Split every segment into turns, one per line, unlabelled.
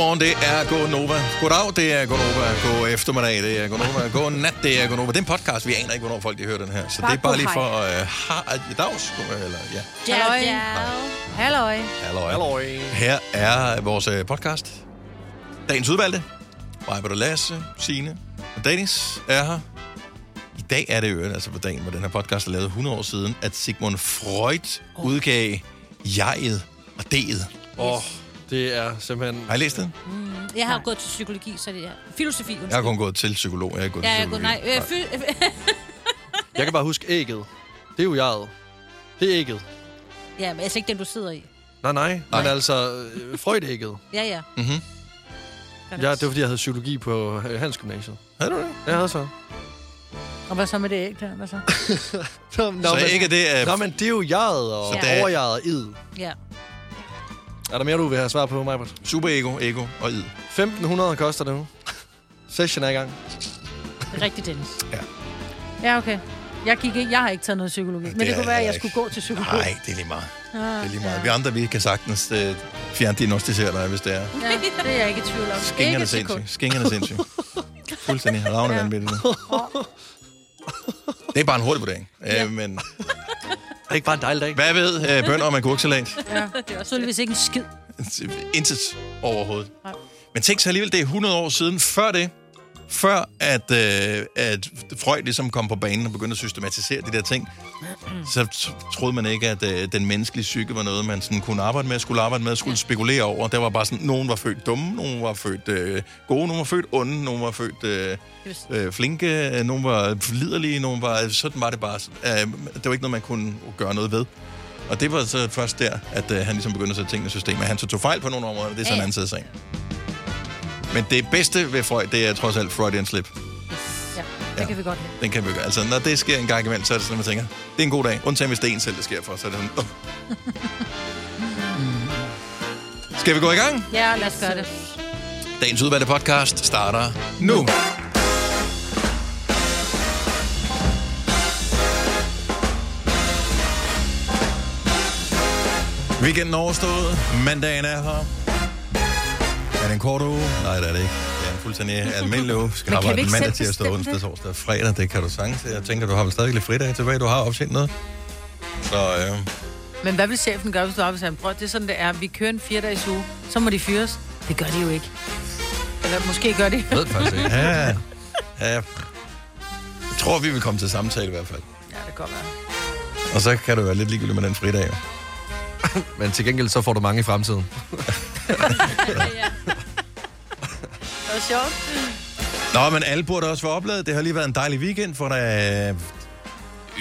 Godmorgen, det er Go Nova. Goddag, det er Go Nova. God eftermiddag, det er Go Nova. God nat, det er Go Nova. Det er en podcast, vi aner ikke, hvornår folk de hører den her. Så det er bare lige for... Uh, ha, i dags, eller ja.
Halløj. Halløj.
Halløj.
Halløj.
Her er vores øh, podcast. Dagens udvalgte. Majbert og Lasse, Signe og Dennis er her. I dag er det jo altså på dagen, hvor den her podcast er lavet 100 år siden, at Sigmund Freud udgav jeget og deget.
Åh, oh, det er simpelthen...
Har I læst den?
Jeg har gået til psykologi, så det er filosofi.
Jeg har kun gået til psykolog. Jeg har gået
Ja,
til
jeg
psykologi.
gået, nej. Øh, fy,
Jeg kan bare huske ægget. Det er jo jeget. Det er ægget.
ja, men altså ikke den, du sidder i.
Nej, nej.
Nej.
Men altså, øh, Freud-ægget.
Ja, ja.
Mhm.
Ja, det var fordi, jeg havde psykologi på øh, Hans Gymnasiet.
Havde du det?
Jeg havde så.
Og hvad så med det æg der? Hvad så?
Nå,
Så
men,
ikke det er...
Nå, men det er jo jeget og
Så
ja.
det er-
overjeget id.
Ja.
Er der mere, du vil have svar på, Majbert?
Super ego, ego og id.
1500 koster det nu. Session er i gang.
Det er rigtigt, Dennis.
Ja.
Ja, okay. Jeg, gik ikke, jeg har ikke taget noget psykologi, men det, kunne være, at jeg
ikke-
skulle gå til psykolog.
Nej, det er lige meget.
Ah,
Det er lige meget.
Ja.
Vi andre, vi kan sagtens uh, fjerndiagnostisere dig, hvis det er.
ja, det er jeg ikke i tvivl om.
Skingerne sindssygt. Skingerne sindssygt. Fuldstændig ravne
Ja.
vanvittigt. Det er bare en hurtig vurdering.
Ja.
Uh, men
det ikke bare en dejlig dag?
hvad ved uh, bønder om agurksalat?
Ja, det er tydeligvis ikke en skid.
Intet overhovedet.
Nej.
Men tænk så alligevel, det er 100 år siden. Før det, før at, øh, at Freud ligesom kom på banen og begyndte at systematisere de der ting, så troede man ikke, at øh, den menneskelige psyke var noget, man sådan kunne arbejde med, skulle arbejde med, skulle spekulere over. Der var bare sådan, nogen var født dumme, nogen var født øh, gode, nogen var født onde, nogen var født øh, øh, flinke, øh, nogen var liderlige, nogen var... Sådan var det bare. Øh, det var ikke noget, man kunne gøre noget ved. Og det var så først der, at øh, han ligesom begyndte at sætte tingene i system. Han så tog fejl på nogle områder, men det er sådan en anden side af sagen. Men det bedste ved Freud, det er trods alt Freudian slip.
Ja, det
Ja.
kan vi godt lide.
Den kan vi gøre. Altså, når det sker en gang imellem, så er det sådan, at man tænker, det er en god dag. Undtagen hvis det er en selv, det sker for, så er det sådan, oh. Skal vi gå i gang?
Ja, lad os gøre det.
Dagens udvalgte podcast starter nu. Weekenden er overstået. Mandagen er her. Er det en kort uge? Nej, det er det ikke. Det er en fuldstændig almindelig uge. Skal arbejde mandag, tirsdag, onsdag, torsdag og fredag. Det kan du sagtens. Jeg tænker, du har vel stadig lidt fridag tilbage. Du har optjent noget. Så øh,
Men hvad vil chefen gøre, hvis du arbejder Prøv, det er sådan, det er. Vi kører en fire dages uge, så må de fyres. Det gør de jo ikke. Eller måske gør de.
Jeg ved faktisk ikke.
ja, ja. Jeg tror, vi vil komme til samtale i hvert fald.
Ja, det kan godt være.
Og så kan du være lidt ligegyldig med den fridag. jo.
Men til gengæld så får du mange i fremtiden.
Ja.
Det var sjovt.
Nå, men alle burde også være oplevet. Det har lige været en dejlig weekend, for der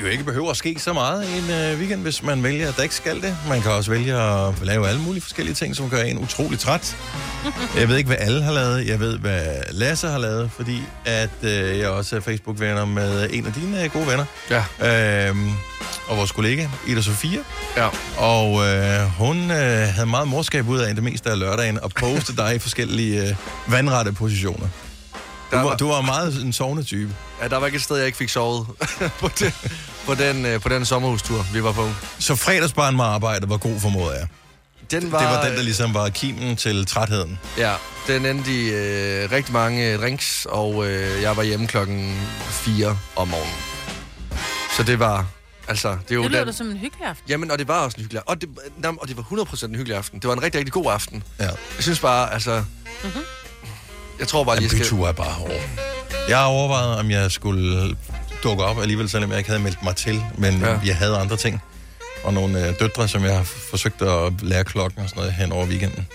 jo ikke behøver at ske så meget i en øh, weekend, hvis man vælger, at der ikke skal det. Man kan også vælge at lave alle mulige forskellige ting, som gør en utrolig træt. Jeg ved ikke, hvad alle har lavet. Jeg ved, hvad Lasse har lavet, fordi at øh, jeg også er Facebook-venner med en af dine øh, gode venner.
Ja.
Øhm, og vores kollega, Ida Sofia.
Ja.
Og øh, hun øh, havde meget morskab ud af det meste af lørdagen og poste dig i forskellige øh, vandrette positioner. Du var,
var-
du var meget en sovende type.
ja, der var ikke et sted, jeg ikke fik sovet på, det, på, den, øh, på den sommerhustur, vi var på.
Så fredagsbarn med arbejde var god formodet jeg.
Den
Var, det var den, der ligesom var kimen til trætheden.
Ja, den endte i øh, rigtig mange drinks, og øh, jeg var hjemme klokken 4 om morgenen. Så det var, altså, det er jo
Det lyder
den...
da som en hyggelig aften.
Jamen, og det var også en hyggelig og det, og det var 100% en hyggelig aften. Det var en rigtig, rigtig god aften.
Ja.
Jeg synes bare, altså...
Mhm.
Jeg tror bare lige, jeg skal...
bytur er bare hård. Jeg har overvejet, om jeg skulle dukke op alligevel, selvom jeg ikke havde meldt mig til. Men. Ja. jeg havde andre ting. Og nogle øh, døtre, som jeg har forsøgt at lære klokken og sådan noget hen over weekenden.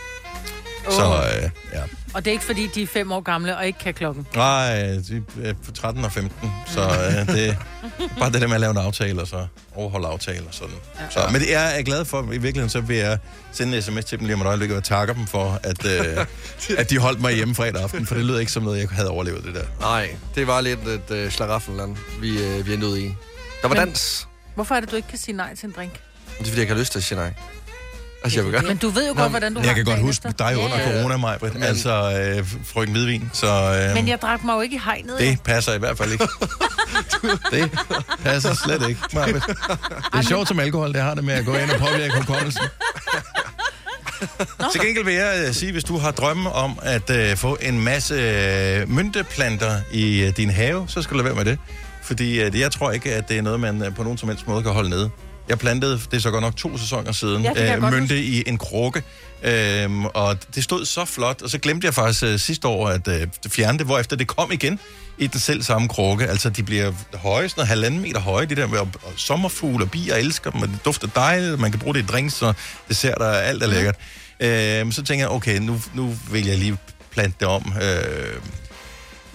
Så
Åh.
øh, ja.
Og det er ikke, fordi de er fem år gamle og ikke kan klokken.
Nej, de er på 13 og 15, så øh, det er bare det der med at lave en aftale, og så overholde aftaler og sådan. Ja. Så, men det er jeg er glad for. I virkeligheden så vil jeg sende en sms til dem lige om et øjeblik, og jeg takker dem for, at, øh, at de holdt mig hjemme fredag aften, for det lød ikke som noget, jeg havde overlevet det der.
Nej, det var lidt et øh, slaraffenland, vi, øh, vi endte ud i. Der var
Men-
dans.
Hvorfor er det, du ikke kan sige nej til en drink?
Det er fordi, jeg ikke har lyst til at sige nej. Altså, jeg vil gerne.
Men du ved jo
Nå,
godt, hvordan du har
Jeg kan godt
dagen
huske
efter.
dig under
Ja.
corona, Majbrit.
Men-
Altså øh, frøken Hvidvin, så øh,
Men jeg drak mig jo ikke i hegnet.
det passer i hvert fald ikke. det passer slet ikke, Majbrit. Det er sjovt som alkohol, det har det med at gå ind og påvirke hukommelsen. Til gengæld vil jeg øh, sige, hvis du har drømme om at øh, få en masse øh, mynteplanter i øh, din have, så skal du lade være med det. Fordi øh, jeg tror ikke, at det er noget, man øh, på nogen som helst måde kan holde nede. Jeg plantede, det er så godt nok to sæsoner siden,
Ja, det
øh, mynte i en krukke. Øhm, og det stod så flot, og så glemte jeg faktisk øh, sidste år at øh, fjerne det, hvorefter det kom igen i den selv samme krukke. Altså, de bliver høje, sådan noget halvanden meter høje, de der med og, og sommerfugle og bier elsker dem, og det dufter dejligt, man kan bruge det i drinks, og dessert og alt er lækkert. Øhm, så tænker jeg, okay, nu, nu vil jeg lige plante det om. Øh,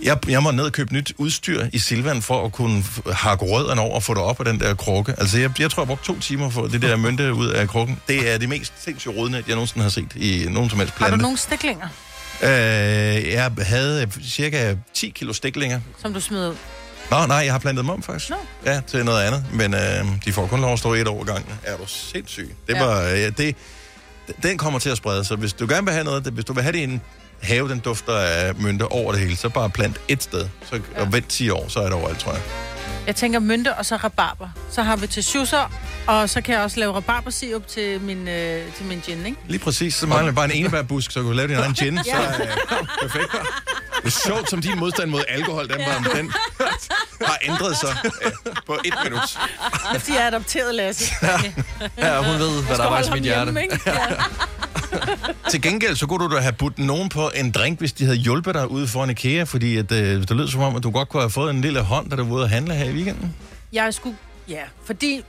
jeg, jeg må ned og købe nyt udstyr i Silvan for at kunne hakke rødderne over og få det op af den der krukke. Altså, jeg, jeg tror, jeg brugte to timer for det der mynte ud af krukken. Det er det mest sindssygt rodnet, jeg nogensinde har set i nogen som helst
Har du
plante.
nogle stiklinger,
Øh, jeg havde øh, cirka 10 kilo stiklinger.
som du smider ud?
Nå, nej, jeg har plantet dem om faktisk.
Nå.
Ja, til noget andet. Men øh, de får kun lov at stå et år gangen. Er du sindssyg? Det
Ja.
var, øh, det, den kommer til at sprede sig. Hvis du gerne vil have noget, hvis du vil have det i en have, den dufter af mynte over det hele, så bare plant et sted. Så, ja. Og vent 10 år, så er det overalt, tror jeg.
Jeg tænker mynte og så rabarber. Så har vi til schusser, og så kan jeg også lave rabarbersirup til min, øh, til min gin, ikke?
Lige præcis, så mangler bare en enebærbusk, så du kan lave din egen gin. Så er øh, perfekt. Det er sjovt, som din modstand mod alkohol, den, var, den har ændret sig øh, på et minut.
Fordi jeg er adopteret, Lasse.
Ja, hun ved, hvad der er vejs mit hjerte.
ikke? Ja.
Til gengæld, så kunne du da have budt nogen på en drink, hvis de havde hjulpet dig ude foran IKEA, fordi at, øh, det lød som om, at du godt kunne have fået en lille hånd, da du var ude at handle her i weekenden.
Jeg skulle... Ja, fordi...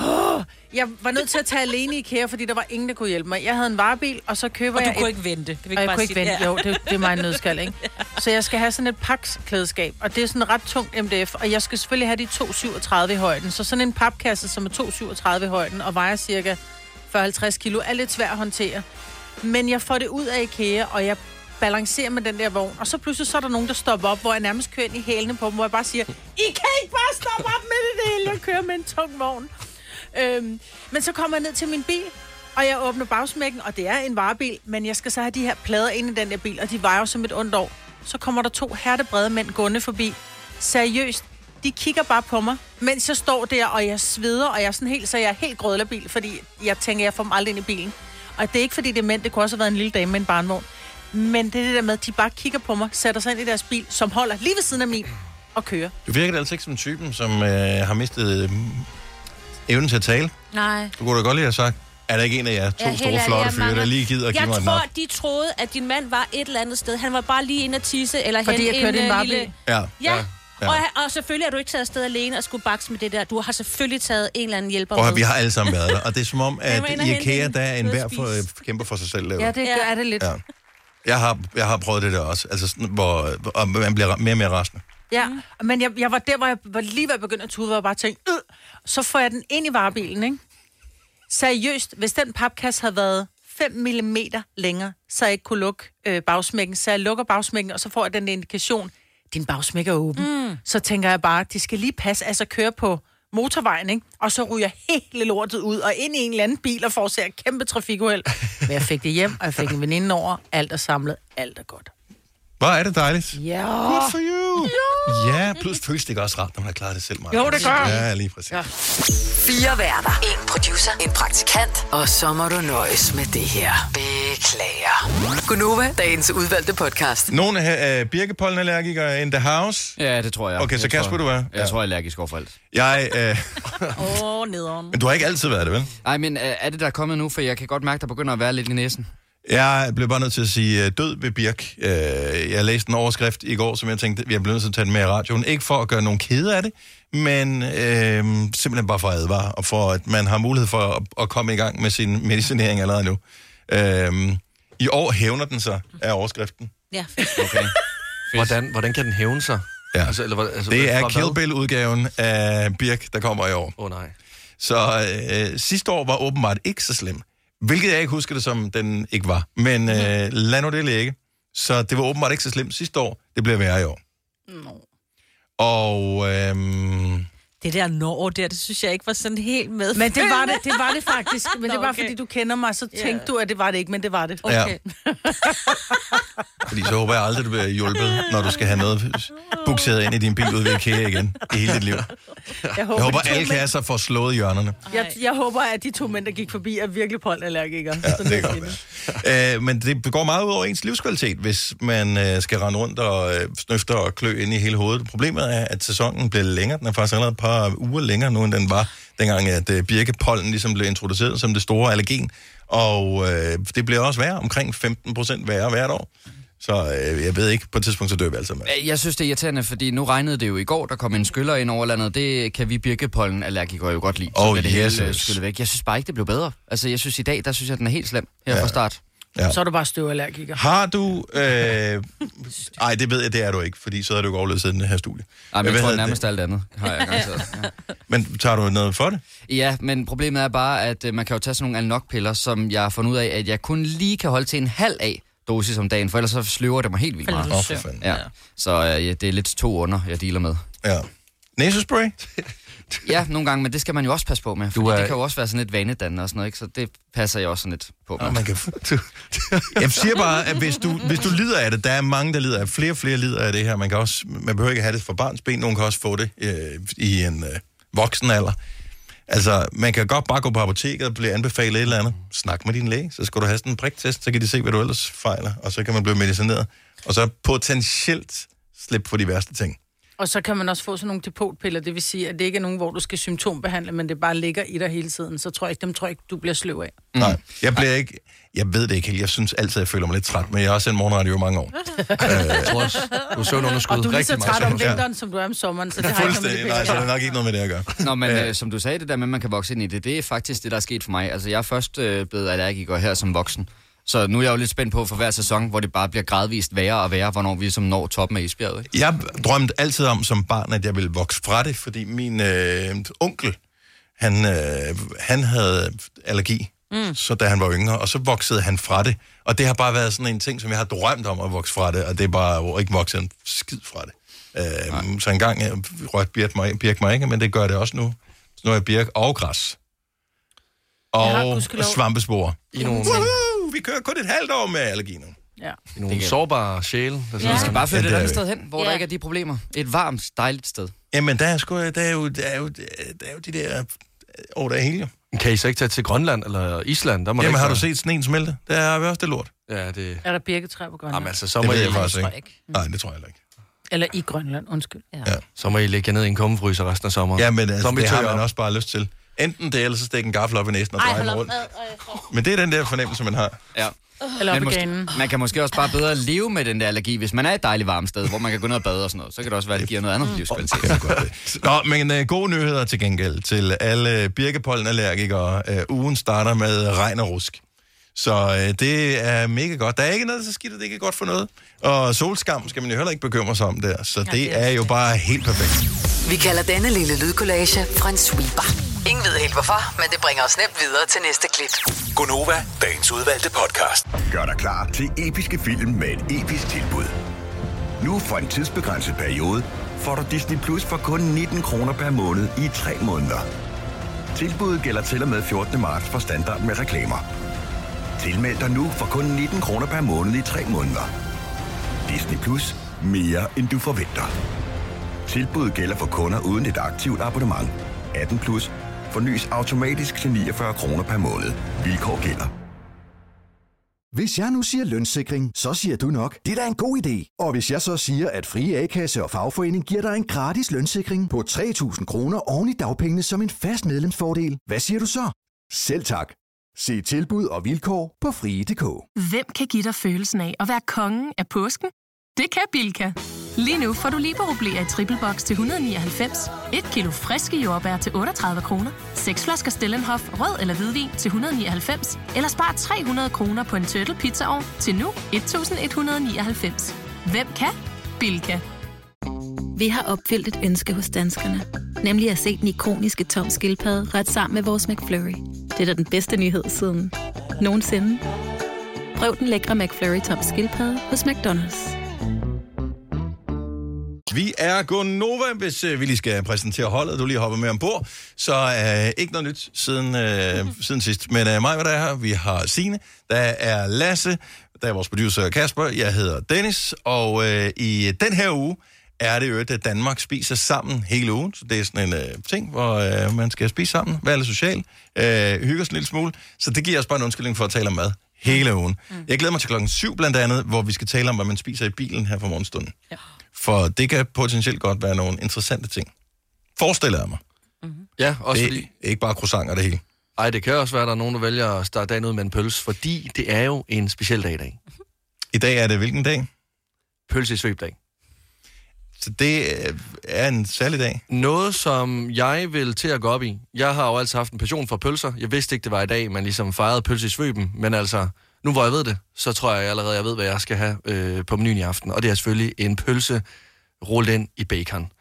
Oh, jeg var nødt til at tage alene i IKEA, fordi der var ingen, der kunne hjælpe mig. Jeg havde en varebil, og så køber
Og du
jeg
kunne
et...
ikke vente. Kan vi
Og jeg
bare
kunne ikke
sige
vente.
det?
Jo, det, det er mig en nødskal, ikke? Så jeg skal have sådan et paksklædeskab, og det er sådan ret tungt MDF, og jeg skal selvfølgelig have de 2,37 i højden. Så sådan en papkasse, som er 2,37 i højden, og vejer cirka 40-50 kilo, er lidt svært at håndtere. Men jeg får det ud af IKEA, og jeg balancerer med den der vogn, og så pludselig så er der nogen, der stopper op, hvor jeg nærmest kører ind i hælene på dem, hvor jeg bare siger, I kan ikke bare stoppe op med det hele, jeg kører med en tung vogn. Øhm, men så kommer jeg ned til min bil, og jeg åbner bagsmækken, og det er en varebil, men jeg skal så have de her plader ind i den der bil, og de vejer jo som et ondt år. Så kommer der to hertebrede mænd gående forbi. Seriøst, de kigger bare på mig, mens jeg står der, og jeg sveder, og jeg er sådan helt, så jeg er helt grødlerbil, fordi jeg tænker, jeg får dem aldrig ind i bilen. Og det er ikke, fordi det er mænd, det kunne også have været en lille dame med en barnvogn. Men det er det der med, at de bare kigger på mig, sætter sig ind i deres bil, som holder lige ved siden af min, og kører.
Du virker altså ikke som typen, som øh, har mistet øh, evnen til at tale.
Nej.
Du kunne da godt lige have sagt, er der ikke en af jer to
Ja,
store,
ærligt,
flotte
jeg
fyre, der lige gider at give
Jeg
mig en
tror, de troede, at din mand var et eller andet sted. Han var bare lige inde at tisse, eller
Fordi
hente
jeg kørte
en,
en
øh,
varebil.
lille...
Ja.
Ja,
Ja.
Ja. Og, og selvfølgelig er du ikke taget afsted alene og skulle bakse med det der. Du har selvfølgelig taget en eller anden hjælper
høre,
med.
vi har alle sammen været der, og det er som om, at
og
i IKEA, der er en hver for, øh, kæmper for sig selv. Derude.
Ja, det
Ja.
gør er det lidt.
Ja. Jeg har, jeg har prøvet det der også, altså sådan, hvor og man bliver mere og mere rasende.
Ja, men jeg, jeg var der, hvor jeg var lige ved at begynde at tude, hvor jeg bare tænkte, øh, så får jeg den ind i varebilen, ikke? Seriøst, hvis den papkasse havde været 5 mm længere, så jeg ikke kunne lukke øh, bagsmækken, så jeg lukker bagsmækken, og så får jeg den indikation, din bagsmæk er åben. Mm. Så tænker jeg bare, det skal lige passe, altså køre på motorvejen, ikke? Og så ryger hele lortet ud, og ind i en eller anden bil, og et kæmpe trafikuheld. Men jeg fik det hjem, og jeg fik en veninde over. Alt er samlet, alt er godt.
Hvor er det dejligt.
Ja.
Good for you. Ja, ja plus føles det ikke også rart, når man har klaret det selv meget.
Jo, det gør.
Ja, lige præcis. Ja.
Fire værter. En producer. En praktikant. Og så må du nøjes med det her. Beklager. Gunova, dagens udvalgte podcast.
Nogle her er birkepollenallergikere in the house.
Ja, det tror jeg.
Okay, så
jeg
Kasper,
tror,
du er?
Jeg
Ja.
tror, jeg er allergisk over for alt.
Jeg, øh,
Åh, oh, nederen.
men du har ikke altid været det, vel?
Nej, men øh, er det der er kommet nu? For jeg kan godt mærke, der begynder at være lidt i næsen.
Jeg blev bare nødt til at sige øh, død ved Birk. Øh, Jeg læste en overskrift i går, som jeg tænkte, jeg blev nødt til at tage den med i radioen. Ikke for at gøre nogen kede af det, men øh, simpelthen bare for at advare, og for at man har mulighed for at, at komme i gang med sin medicinering allerede nu. Øh, I år hævner den sig af overskriften.
Ja,
Okay. Hvordan, hvordan kan den hævne sig?
Ja.
Altså, eller, altså,
Det er? Kill Bill-udgaven af Birk, der kommer i år.
Åh oh, nej.
Så øh, sidste år var åbenbart ikke så slem. Hvilket jeg ikke husker det som, den ikke var. Men øh, lad nu det ligge. Så det var åbenbart ikke så slemt sidste år. Det bliver værre i år.
Nå.
Og øh,
Det der når der, det synes jeg ikke var sådan helt med.
Men det var det, det var det faktisk. Men det
Nå,
var,
okay.
fordi du kender mig, så tænkte
Ja.
du, at det var det ikke, men det var det.
Ja. Fordi så håber jeg aldrig, du bliver hjulpet, når du skal have noget bukseret ind i din bil ud ved IKEA igen i hele dit liv.
Jeg håber,
Jeg håber, alle
mænd,
kasser får slået hjørnerne.
jeg, jeg håber, at de to mænd, der gik forbi, er virkelig pollenallergikere.
Ja, det kan være. Øh, men det går meget ud over ens livskvalitet, hvis man øh, skal rende rundt og øh, snøfter og klø ind i hele hovedet. Problemet er, at sæsonen bliver længere. Den er faktisk allerede et par uger længere nu, end den var, dengang at øh, birkepollen ligesom blev introduceret som det store allergen. Og øh, det bliver også værre, omkring 15 procent værre hvert år. Så øh, jeg ved ikke, på et tidspunkt så dør vi altså med.
Jeg synes, det er irriterende, fordi nu regnede det jo i går, der kom en skyller ind over landet. Det kan vi birkepollen allergikere jo godt lide.
Oh,
så det hele øh, væk. Jeg synes bare ikke, det blev bedre. Altså, jeg synes i dag, der synes jeg, den er helt slem her
Ja.
fra start.
Ja.
Så er du bare støvallergiker.
Har du... Øh... Ej, det ved jeg, det er du ikke, fordi så er du ikke overlevet siden det her studie.
Ej, men
Hvad
jeg tror nærmest alt andet, har jeg garanteret. Ja.
Men tager du noget for det?
Ja, men problemet er bare, at øh, man kan jo tage sådan nogle Alnok-piller, som jeg har fundet ud af, at jeg kun lige kan holde til en halv af dosis om dagen, for ellers så sløver det mig helt vildt meget.
Åh, for
søvn.
fanden.
Ja. Så øh, ja, det er lidt to under, jeg dealer med.
Ja. Næsespray?
Ja, nogle gange, men det skal man jo også passe på med, fordi
er-
det kan jo også være sådan lidt vanedannende og sådan noget, ikke? så det passer jeg også sådan lidt på med.
Ja, man kan... Jeg siger bare, at hvis du, hvis du lider af det, der er mange, der lider af flere og flere lider af det her. Man, kan også, man behøver ikke have det for barns ben, nogen kan også få det øh, i en øh, voksen alder. Altså, man kan godt bare gå på apoteket og blive anbefalet et eller andet. Snak med din læge, så skal du have sådan en priktest, så kan de se, hvad du ellers fejler, og så kan man blive medicineret. Og så potentielt slippe for de værste ting.
Og så kan man også få sådan nogle depotpiller, det vil sige, at det ikke er nogen, hvor du skal symptombehandle, men det bare ligger i dig hele tiden. Så tror jeg ikke, dem tror jeg ikke, du bliver sløv af.
Mm. Nej, jeg bliver ikke... Jeg ved det ikke helt. Jeg synes altid, jeg føler mig lidt træt, men jeg har også sendt morgenradio i mange år.
Jeg tror også, du er søvnunderskud.
Og du er lige så træt om
søvn.
vinteren, som du er om sommeren, så det har ikke noget
Nej, så er det
gøre.
nok ikke noget med det at gøre.
Nå, men øh, som du sagde, det der med, at man kan vokse ind i det, det er faktisk det, der er sket for mig. Altså, jeg er først øh, blevet allergiker her som voksen. Så nu er jeg jo lidt spændt på for hver sæson, hvor det bare bliver gradvist værre og værre, hvornår vi ligesom når toppen af isbjerget. Ikke?
Jeg drømte altid om som barn, at jeg ville vokse fra det, fordi min øh, onkel, han, øh, han havde allergi, mm. så da han var yngre, og så voksede han fra det. Og det har bare været sådan en ting, som jeg har drømt om at vokse fra det, og det er bare ikke vokset en skid fra det. Øh, så engang jeg rørte birk mig, birk mig ikke, men det gør det også nu. Så nu er jeg birk og græs. Og svampesporer.
I nogle,
Woohoo! Vi kører kun et halvt år med allergi nu.
Ja.
i nogle sårbare sjæle. Der
Ja.
Vi skal bare flytte
Ja,
et
det
andet sted hen, hvor
Ja.
der ikke er de problemer. Et varmt, dejligt sted.
Jamen, der er, sgu, der er, jo, der er, jo, der er jo de der... Åh, oh, der er hele jo.
Kan I så ikke tage til Grønland eller Island? Der må
Jamen, har du set sneen smelte? Der er vi også det lort.
Ja, det...
Er der birketræ på Grønland?
Jamen, altså, så
Det
må, I,
jeg faktisk
tror
ikke.
jeg ikke.
Nej, det tror jeg ikke.
Eller i Grønland, undskyld.
Ja.
så må I lægge jer ned i en kummefryser resten af sommeren.
Ja, men
Så
altså, det har man
op.
også bare lyst til. Enten det, eller så stikke en gaffel op i næsen og
Ej,
dreje rundt. Men det er den der fornemmelse, man har.
Ja.
Eller op
måske, man kan måske også bare bedre leve med den der allergi, hvis man er et dejligt varmt sted, hvor man kan gå ned og bade og sådan noget. Så kan det også være, at det giver noget andet livskvalitet.
Godt det. Nå, men uh, gode nyheder til gengæld til alle birkepollenallergikere. Uh, ugen starter med regn og rusk. Så uh, det er mega godt. Der er ikke noget så skidt, det er ikke godt for noget. Og solskam skal man jo heller ikke bekymre sig om der. Så det er jo bare helt perfekt.
Vi kalder denne lille lydkollage en sweeper. Ingen ved helt hvorfor, men det bringer os nemt videre til næste klip.
Gunova, dagens udvalgte podcast.
Gør dig klar til episke film med et episk tilbud. Nu for en tidsbegrænset periode får du Disney Plus for kun 19 kroner per måned i 3 måneder. Tilbuddet gælder til og med 14. marts for standard med reklamer. Tilmeld dig nu for kun 19 kroner per måned i 3 måneder. Disney Plus. Mere end du forventer. Tilbuddet gælder for kunder uden et aktivt abonnement. 18 plus. Fornyes automatisk til 49 kroner per måned. Vilkår gælder.
Hvis jeg nu siger lønssikring, så siger du nok, det er da en god idé. Og hvis jeg så siger, at Frie A-kasse og fagforening giver dig en gratis lønssikring på 3.000 kroner oven i dagpengene som en fast medlemsfordel, hvad siger du så? Selv tak. Se tilbud og vilkår på frie.dk.
Hvem kan give dig følelsen af at være kongen af påsken? Det kan Bilka! Lige nu får du liberobleer i triple box til 199, et kilo friske jordbær til 38 kroner, seks flasker Stellenhof rød eller hvidvin til 199, eller spar 300 kroner på en turtle pizzaovn til nu 1199. Hvem kan? Bilka.
Vi har opfyldt et ønske hos danskerne. Nemlig at se den ikoniske tom skildpadde ret sammen med vores McFlurry. Det er da den bedste nyhed siden nogensinde. Prøv den lækre McFlurry tom skildpadde hos McDonald's.
Vi er Gonova, hvis øh, vi lige skal præsentere holdet. Du lige hopper med ombord. Så øh, ikke noget nyt siden, øh, siden sidst. Men øh, mig, hvad der er her, vi har Signe, der er Lasse, der er vores producer Kasper, jeg hedder Dennis, og øh, i den her uge er det jo, at Danmark spiser sammen hele ugen. Så det er sådan en øh, ting, hvor øh, man skal spise sammen, være lidt social, øh, hygge os en lille smule. Så det giver os bare en undskyldning for at tale om mad hele ugen. Mm. Jeg glæder mig til klokken syv blandt andet, hvor vi skal tale om, hvad man spiser i bilen her for morgenstunden. Ja. For det kan potentielt godt være nogle interessante ting. Forestiller jeg mig.
Ja, også
det er
fordi...
ikke bare croissanter det hele.
Ej, det kan også være, at der er nogen, der vælger at starte dagen ud med en pølse, fordi det er jo en speciel dag i dag.
I dag er det hvilken dag?
Pølse i svøbdag.
Så det øh, er en særlig dag.
Noget, som jeg vil til at gå op i. Jeg har jo altid haft en passion for pølser. Jeg vidste ikke, det var i dag, man ligesom fejrede pølse i svøben. Men altså, nu hvor jeg ved det, så tror jeg allerede, jeg ved, hvad jeg skal have øh, på menuen i aften. Og det er selvfølgelig en pølse rullet ind i bacon.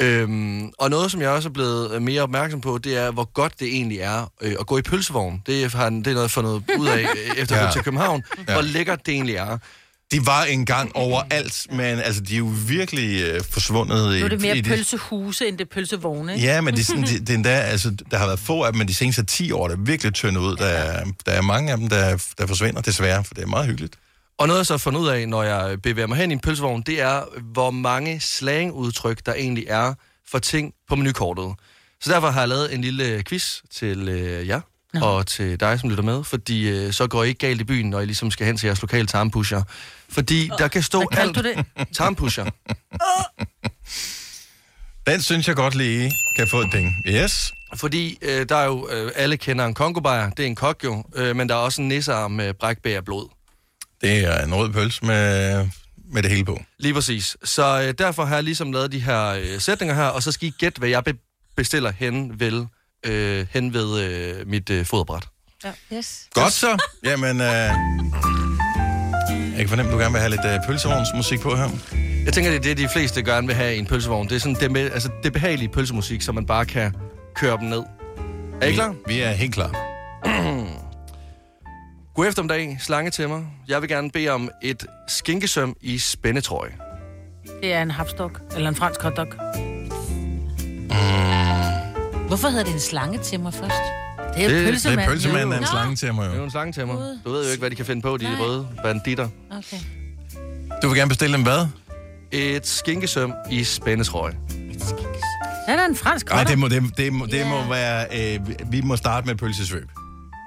Øhm, og noget, som jeg også er blevet mere opmærksom på, det er, hvor godt det egentlig er øh, at gå i pølsevogn. Det, har, det er noget, jeg har fundet ud af øh, efter at
Ja.
til København.
Ja.
Hvor lækkert det egentlig er.
De var engang overalt, men altså, de er jo virkelig øh, forsvundet. i-
Nu er det mere
i
pølsehuse, end det pølsevogne, ikke?
Ja, men det er sådan, det, det er endda, altså, der har været få af dem, men de seneste 10 år, der er virkelig tyndet ud. Der, er- der er mange af dem, der, der forsvinder, desværre, for det er meget hyggeligt.
Og noget, jeg så har fundet ud af, når jeg bevæger mig hen i en pølsevogn, det er, hvor mange slangudtryk, der egentlig er for ting på menukortet. Så derfor har jeg lavet en lille quiz til øh, jer
Nå.
og til dig, som lytter med, fordi øh, så går I ikke galt i byen, når I ligesom skal hen til jeres lokale tarmpusher. Fordi der kan stå
Hvad kaldte du det?
tarmpusher.
Den synes jeg godt lige kan få et ding. Yes.
Fordi øh, der er jo, øh, alle kender en kongobajer, det er en kok jo, øh, men der er også en nissearm med brækbær blod.
Det er en rød pølse med, med det hele på.
Lige præcis. Så øh, derfor har jeg ligesom lavet de her øh, sætninger her, og så skal I gætte, hvad jeg be- bestiller hen, vel, øh, hen ved øh, mit øh, foderbræt.
Ja. Yes.
Godt så. Jamen, øh, jeg kan fornemme, at du gerne vil have lidt øh, pølsevognsmusik på her.
Jeg tænker, det er det, de fleste gerne vil have i en pølsevogn. Det er sådan det, med, altså, det behagelige pølsemusik, så man bare kan køre dem ned. Er I klar?
Vi er helt klar.
God eftermiddag, slange til mig. Jeg vil gerne bede om et skinkesøm i spændetrøje.
Det er en hapstok, eller en fransk hotdog.
Hvorfor hedder det en slange til mig først?
Det er jo pølsemand.
Det er pølsemanden, en
Nå.
slange til mig
Det er
jo.
jo en slange til mig. Du ved jo ikke, hvad de kan finde på, de
Nej.
røde banditter.
Okay.
Du vil gerne bestille en hvad?
Et skinkesøm i spændetrøje.
Den er en fransk
Nej, det må, det, det må, det
Ja.
må være... Øh, vi må starte med pølsesvøb.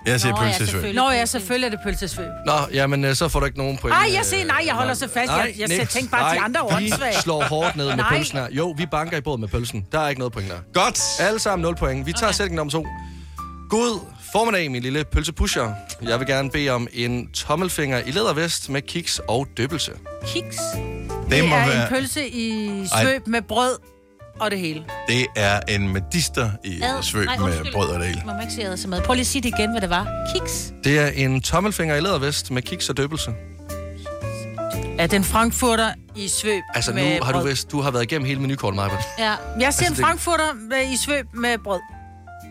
Jeg siger
Nå, ja,
pølsesvøb.
selvfølgelig.
Nå ja, selvfølgelig er det pølsesvøb.
Nå, jamen, øh, så får du ikke nogen point.
Ej, jeg siger nej, jeg holder så fast. Jeg, jeg, jeg tænkte bare, at de andre er
vi
åndssvage.
slår hårdt ned med
Nej.
pølsen her. Jo, vi banker i båd med pølsen. Der er ikke noget point der.
Godt.
Alle sammen 0 point. Vi tager okay. sætning nummer to. God formiddag, min lille pølsepusher. Jeg vil gerne bede om en tommelfinger i lædervest med kiks og døbelse.
Kiks.
Det
Det er
være...
en pølse i svøb med brød og det hele.
Det er en medister i
Ad.
svøb
Nej,
med brød og det hele.
Man må ikke sige så meget. Prøv lige at sige det igen, hvad det var. Kiks.
Det er en tommelfinger i lædervest med kiks og døbelse.
Er den frankfurter i svøb
Altså, nu
med
har du
brød?
vist, du har været igennem hele menukortet, Maja.
Ja,
Jeg siger
Altså,
en
det-
frankfurter med, i svøb med brød.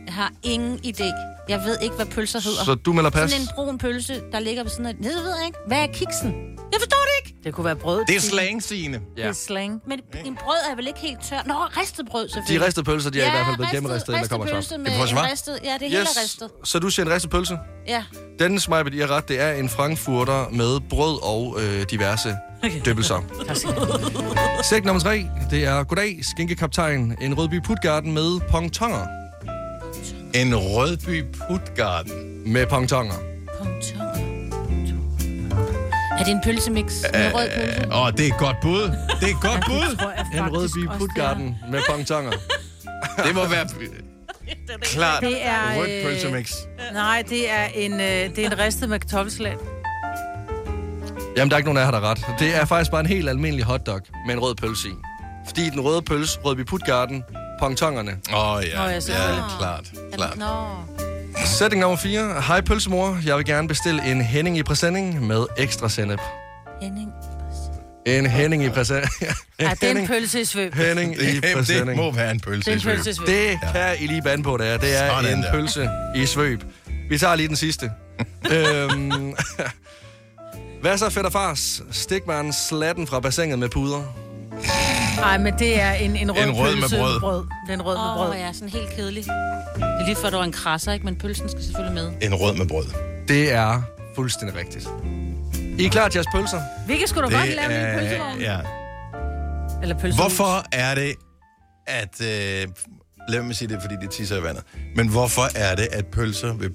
jeg har ingen idé. Jeg ved ikke, hvad pølser hedder.
Så du melder pas?
Sådan en brun pølse, der ligger ved sådan af... Det ved jeg ikke. Hvad er kiksen? Jeg forstår det ikke.
Det kunne være brød.
Det er slang, Signe.
Det er slang.
Men en brød er vel ikke helt tør? Nå, ristet brød
De
selvfølgelig.
ristede pølser, de er i hvert fald blevet
ristet-
gennemristet, inden der kommer
pølse med en ristet. Ja, det er helt
Yes,
ristet.
så du siger en ristet pølse?
Ja.
Dennis Majbet, I har ret. Det er en frankfurter med brød og øh, diverse døbelser. Sæk nummer tre, det er Goddag, skinkekaptajn. En rødby putgarden med pontonger.
En rødby putgarden.
Med pontonger.
Pontonger. Er det en pølsemix med rød pølse?
Åh, det er et godt bud. Det er et godt bud.
En rødby putgarden med pontonger.
Det må være klart
Det er,
rødt
øh,
pølsemix.
Nej, det er en, øh, det er en ristet med kartoffelsalat.
Jamen, der er ikke nogen af jer, der har ret. Det er faktisk bare en helt almindelig hotdog med en rød pølse i. Fordi den røde pølse, rødby putgarden, pontongerne.
Åh oh, ja,
Nå, ja,
ja, klart. klart.
Nå.
Sætning nummer 4. Hej pølsemor, jeg vil gerne bestille en Henning i præsending med ekstra sennep.
Henning.
En Henning i præsending.
Ja, det er en pølse i svøb.
Henning i
Det, det
præsending.
må være en pølse.
Det er
i svøb.
pølse i svøb.
Det kan I lige bande på, det er. Det er
Sådan
en
der.
pølse i svøb. Vi tager lige den sidste. øhm, hvad så, og fars? Stik mig en slatten fra bassinet med puder.
Nej, men det er en, en rød,
En rød med
pølse
brød.
brød. Den rød med
Åh,
brød.
oh, ja, sådan helt kedelig. Det er lige før, der var en krasser, ikke? Men pølsen skal selvfølgelig med.
En rød med brød.
Det er fuldstændig rigtigt. I er klar til jeres pølser?
Hvilket skulle du godt lave en pølsevogn?
ja.
Eller pølsehus.
Hvorfor er det, at... Øh, lad mig sige det, fordi det tisser i vandet. Men hvorfor er det, at pølser ved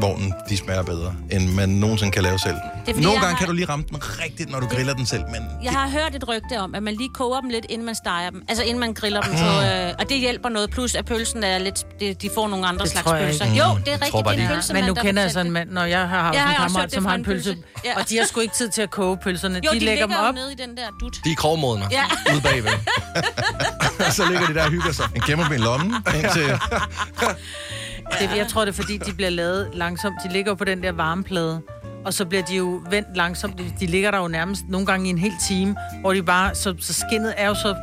pølsevognen, de smager bedre, end man nogensinde kan lave selv?
fordi,
Nogle
jeg
gange
har-
kan du lige ramme den rigtigt, når du griller den selv, men
Jeg har hørt et rygte om, at man lige koger dem lidt, inden man steger dem. Altså inden man griller dem. På, øh, og det hjælper noget. Plus at pølsen er lidt... Det, de får nogle andre
Det
slags
jeg
pølser.
ikke.
Jo,
Mm.
det er
Jeg
rigtigt.
tror bare,
det er pølse,
Men nu kender jeg sådan en mand, når jeg har haft
Jeg
en kammerat,
det
som har
en
pølse,
pølse. Ja.
og de har sgu ikke tid til at koge pølserne.
Jo,
de,
de,
lægger dem op.
nede i den der dut.
De er krogmodne
Ja.
ude bagved. og så ligger de der og hygger sig.
en gemmer dem i lommen, indtil...
Det, jeg tror, det er fordi, de bliver lavet langsomt. De ligger jo på den der varmeplade, og så bliver de jo vendt langsomt. De, de ligger der jo nærmest nogle gange i en hel time, hvor de bare... Så, så skinnet er jo så...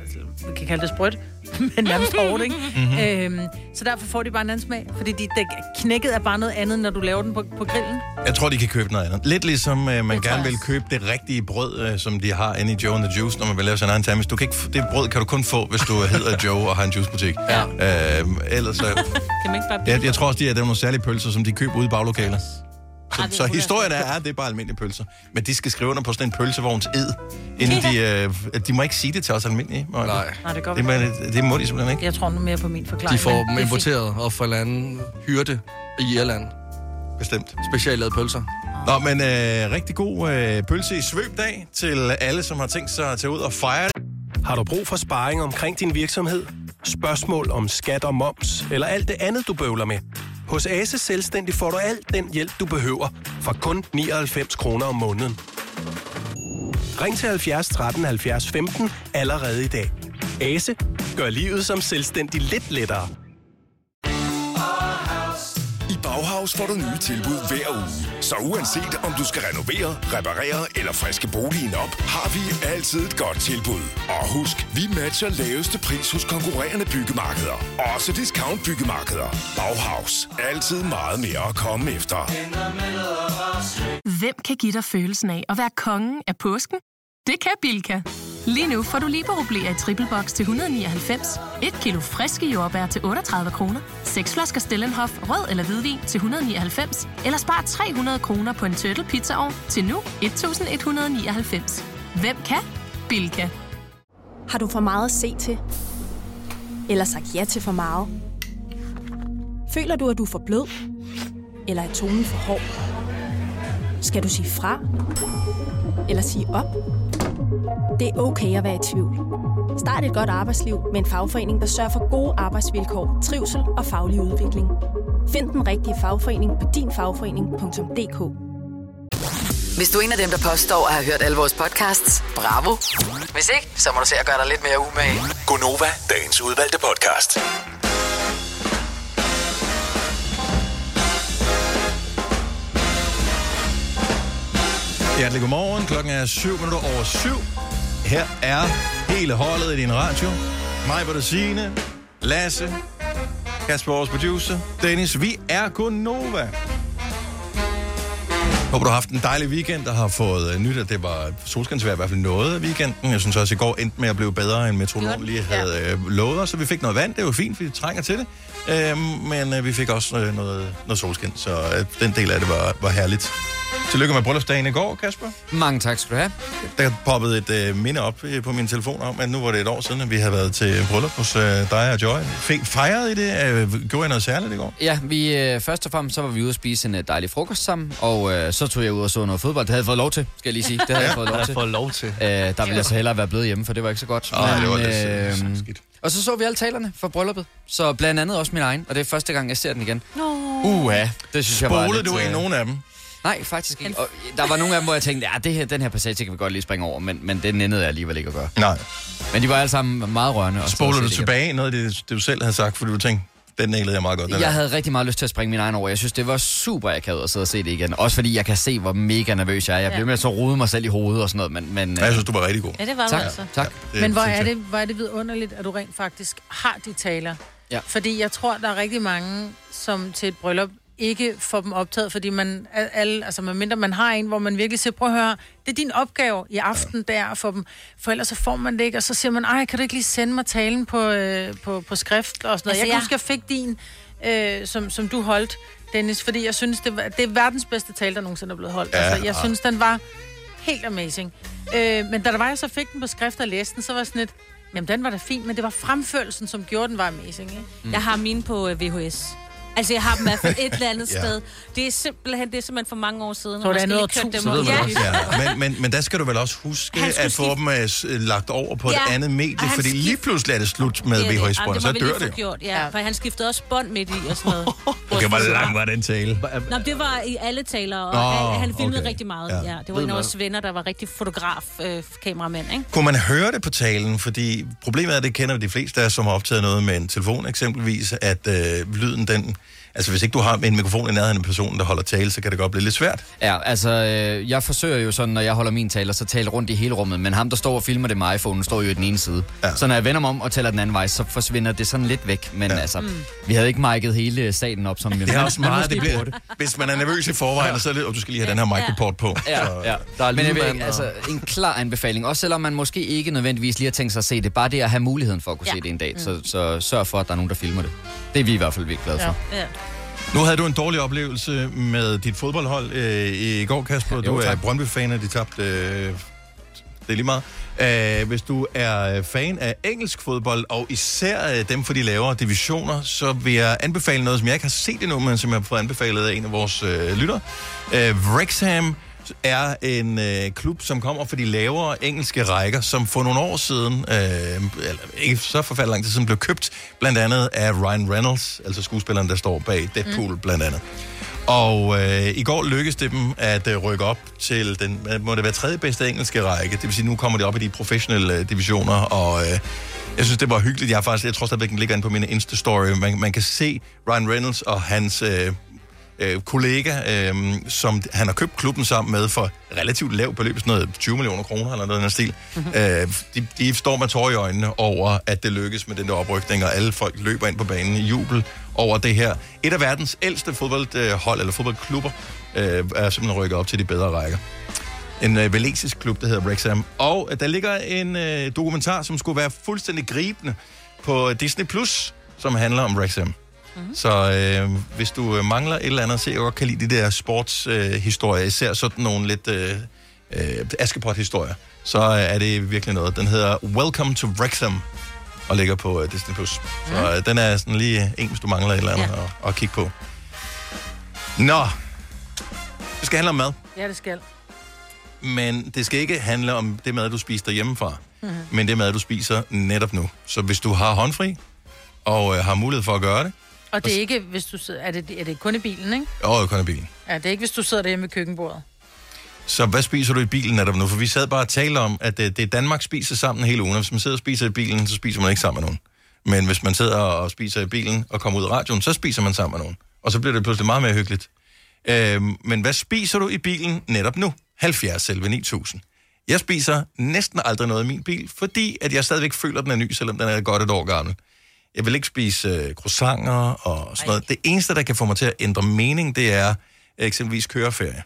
Altså, vi kan kalde det sprødt, men nærmest hårdt, ikke?
Mhm.
Mm-hmm. Øhm, så derfor får de bare en anden smag. Fordi de, det, knækket er bare noget andet, når du laver den på, på grillen.
Jeg tror, de kan købe noget andet. Lidt ligesom øh, man
Det
gerne vil købe det rigtige brød, øh, som de har inde i Joe and the Juice, når man vil lave sin egen termis. Du kan ikke, det brød kan du kun få, hvis du hedder Joe og har en juicebutik. Ja. Øh, ellers så...
Kan man ikke bare
Jeg, jeg tror også, de er der er nogle særlige pølser, som de køber ude i baglokaler. Så,
Ej, er
så historien er, at det er bare almindelige pølser. Men de skal skrive under på sådan en pølsevogns ed, inden de... Øh, de må ikke sige det til os almindelige. Nej.
Nej, det går
Det, må, det må de simpelthen ikke.
Jeg tror nu mere på min forklaring.
De får dem
er
importeret og fra anden hyrde i Irland.
Bestemt.
Specielt lavet pølser.
Nå, men øh, rigtig god øh, pølse i svøbdag til alle, som har tænkt sig at tage ud og fejre det.
Har du brug for sparring omkring din virksomhed? Spørgsmål om skat og moms, eller alt det andet, du bøvler med? Hos Ase Selvstændig får du alt den hjælp, du behøver, for kun 99 kroner om måneden. Ring til 70 13 70 15 allerede i dag. Ase gør livet som selvstændig lidt lettere.
Bauhaus får du nye tilbud hver uge. Så uanset om du skal renovere, reparere eller friske boligen op, har vi altid et godt tilbud. Og husk, vi matcher laveste pris hos konkurrerende byggemarkeder. Også discount byggemarkeder. Bauhaus. Altid meget mere at komme efter.
Hvem kan give dig følelsen af at være kongen af påsken? Det kan Bilka! Lige nu får du liberobleer i triple box til 199, et kilo friske jordbær til 38 kroner, seks flasker Stellenhof rød eller hvidvin til 199, eller spar 300 kroner på en turtle pizzaovn til nu 1199. Hvem kan? Bilka.
Har du for meget at se til? Eller sagt ja til for meget? Føler du, at du er for blød? Eller er tonen for hård? Skal du sige fra? Eller sige op? Det er okay at være i tvivl. Start et godt arbejdsliv med en fagforening, der sørger for gode arbejdsvilkår, trivsel og faglig udvikling. Find den rigtige fagforening på dinfagforening.dk
Hvis du er en af dem, der påstår at have hørt alle vores podcasts, bravo. Hvis ikke, så må du se at gøre dig lidt mere umage.
Gonova, dagens udvalgte podcast.
Hjertelig godmorgen. Klokken er 7 minutter over 7. Her er hele holdet i din radio. Mig, hvor Signe, Lasse, Kasper, vores producer, Dennis. Vi er Gonova. Håber, du har haft en dejlig weekend, der har fået uh, nyt, at det var solskinsvejr i hvert fald noget af weekenden. Jeg synes også, at i går endte med at blive bedre, end metronom lige havde uh, lovet os. Så vi fik noget vand, det var fint, vi trænger til det. Uh, men uh, vi fik også uh, noget, noget solskin, så uh, den del af det var, var herligt. Tillykke med bryllupsdagen i går, Kasper.
Mange tak skal du have.
Der poppede et øh, minde op øh, på min telefon om, at nu var det et år siden, at vi havde været til bryllup hos øh, dig og Joy. Fik fejret i det? Øh, gjorde jeg noget særligt i går?
Ja, vi, øh, først og fremmest så var vi ude at spise en øh, dejlig frokost sammen, og øh, så tog jeg ud og så noget fodbold. Det havde jeg fået lov til, skal jeg lige sige. Det havde
Ja,
jeg fået lov til.
fået lov til.
Øh, der ville jeg så hellere være blevet hjemme, for det var ikke så godt.
Åh, det var lidt, øh,
skidt. Og så så vi alle talerne for brylluppet. Så blandt andet også min egen, og det er første gang, jeg ser den igen.
Nå.
Uha, det synes jeg var lidt...
du ikke
øh,
nogen af dem?
Nej, faktisk ikke. Og der var nogle af dem, hvor jeg tænkte, ja, det her, den her passage kan vi godt lige springe over, men, men det nændede jeg alligevel ikke at gøre.
Nej.
Men de var alle sammen meget rørende. og så
Spoler du
det
tilbage noget af det, det, du selv havde sagt, fordi du tænkte, den nælede jeg meget godt. Den
Jeg
der.
havde rigtig meget lyst til at springe min egen over. Jeg synes, det var super akavet at sidde og se det igen. Også fordi jeg kan se, hvor mega nervøs jeg er. Jeg
Ja.
blev med at så rode mig selv i hovedet og sådan noget. Men, men,
Jeg synes, du var rigtig god.
Ja, det var
tak,
altså.
Tak.
Men hvor er, det, hvor er det vidunderligt, at du rent faktisk har de taler.
Ja.
Fordi jeg tror, der er rigtig mange, som til et bryllup ikke få dem optaget, fordi man, alle, altså man mindre man har en, hvor man virkelig siger, prøv at høre, det er din opgave i aften, ja. der at få dem, for ellers så får man det ikke, og så siger man, ej, kan du ikke lige sende mig talen på, øh, på, på skrift og sådan noget.
Altså,
jeg kan
jeg-
huske, jeg fik din, øh, som, som du holdt, Dennis, fordi jeg synes, det, var, det er verdens bedste tale, der nogensinde er blevet holdt.
Ja,
Ja, altså, jeg
og-
synes, den var helt amazing. Øh, men da der var, jeg så fik den på skrift og læste den, så var jeg sådan lidt, jamen den var da fin, men det var fremførelsen, som gjorde den var amazing, ikke?
Mm. Jeg har mine på øh, VHS. Altså, jeg har dem i hvert fald et eller andet
Ja.
sted. Det er simpelthen, det er simpelthen for mange år siden.
Så
og
det er
man
noget
skal ikke
Så
køre
ved
dem
man
ud.
også, ja. Men, men, men der skal du vel også huske
Han
at få dem øh, s- lagt over på et
Ja,
andet medie,
og han
fordi lige
skift-
pludselig er det slut med
er det. Jamen,
VHS-bånd,
det
så dør
lige
det jo.
Gjort, ja, ja, for han skiftede også bånd midt i og sådan noget.
Okay, hvor lang var den tale?
Nå, det var i alle taler, og oh, han filmede
okay.
rigtig meget.
Ja.
Ja. Ja, det var
Ved
en af
man-
vores venner, der var rigtig fotograf, øh, kameramænd, ikke?
Kunne man høre det på talen? Fordi problemet er, at det kender de fleste af os, som har optaget noget med en telefon eksempelvis, at øh, lyden den... Altså hvis ikke du har en mikrofon i nærheden af personen, der holder tale, så kan det godt blive lidt svært.
Ja, altså, øh, jeg forsøger jo sådan, når jeg holder min taler, så taler rundt i hele rummet, men ham, der står og filmer det med iPhone, står jo i den ene side. Ja. Så når jeg vender mig om og taler den anden vej, så forsvinder det sådan lidt væk. Men ja. altså, mm. vi havde ikke mic'et hele salen op, som vi
Det er også meget, det bliver, hvis man er nervøs i forvejen, og så er det, og du skal lige have den her microport på.
Ja,
Så-
ja.
Der er
Men jeg vil, altså, en klar anbefaling, også selvom man måske ikke nødvendigvis lige har tænkt sig at se det, bare det at have muligheden for at kunne
Ja.
se det en dag, så, så sørg for, at der er nogen, der filmer det. Det er vi i hvert fald virkelig glade for.
Ja.
Nu havde du en dårlig oplevelse med dit fodboldhold øh, i går, Kasper. Du
Jo,
er
tak.
Brøndby-fan, og de tabte... Øh, det er lige meget. Øh, hvis du er fan af engelsk fodbold, og især øh, dem for de lavere divisioner, så vil jeg anbefale noget, som jeg ikke har set endnu, men som jeg har fået anbefalet af en af vores øh, lytter. Øh, Wrexham er en øh, klub, som kommer fra de lavere engelske rækker, som for nogle år siden, øh, eller ikke så forfærdelig lang tid siden, blev købt blandt andet af Ryan Reynolds, altså skuespilleren, der står bag Deadpool mm. blandt andet. Og øh, i går lykkedes det dem at øh, rykke op til den, hvad må det være, tredje bedste engelske række. Det vil sige, nu kommer de op i de professionelle øh, divisioner, og øh, jeg synes, det var hyggeligt. Jeg, har faktisk, jeg tror stadigvæk, den ligger inde på min Insta-story. Man, man kan se Ryan Reynolds og hans øh, øh, kollega, øh, som han har købt klubben sammen med for relativt lav beløb, sådan noget 20 millioner kroner eller noget den stil. Mm-hmm. Øh, de, de står med tårer i øjnene over, at det lykkes med den der oprykning, og alle folk løber ind på banen i jubel over det her. Et af verdens ældste fodboldhold, eller fodboldklubber, øh, er simpelthen rykket op til de bedre rækker. En øh, valesisk klub, der hedder Wrexham. Og øh, der ligger en øh, dokumentar, som skulle være fuldstændig gribende på Disney+, Plus, som handler om Wrexham. Mm-hmm. Så øh, hvis du øh, mangler et eller andet, så jeg godt kan lide de der sportshistorier, øh, især sådan nogle lidt øh, øh, Askepot-historier, så øh, er det virkelig noget. Den hedder Welcome to Wrexham, og ligger på øh, Disney+. Plus. Så øh, den er sådan lige en, hvis du mangler et eller andet ja. at, at kigge på. Nå, det skal handle om mad.
Ja, det skal.
Men det skal ikke handle om det mad, du spiser derhjemmefra,
Mhm.
men det mad, du spiser netop nu. Så hvis du har håndfri, og øh, har mulighed for at gøre det,
Og det er ikke, hvis du sidder, er det, er det kun i bilen, ikke?
og kun i bilen.
Ja, det er ikke, hvis du sidder derhjemme ved køkkenbordet.
Så hvad spiser du i bilen netop nu? For vi sad bare og talte om, at det, det er Danmark spiser sammen hele ugen. og Hvis man sidder og spiser i bilen, så spiser man ikke sammen med nogen. Men hvis man sidder og spiser i bilen og kommer ud af radioen, så spiser man sammen med nogen. Og så bliver det pludselig meget mere hyggeligt. Øhm, men hvad spiser du i bilen netop nu? 70 selve 9000. Jeg spiser næsten aldrig noget i min bil, fordi at jeg stadigvæk føler, at den er ny, selvom den er godt et år gammel. Jeg vil ikke spise øh, croissanter og sådan noget. Det eneste, der kan få mig til at ændre mening, det er eksempelvis køreferie.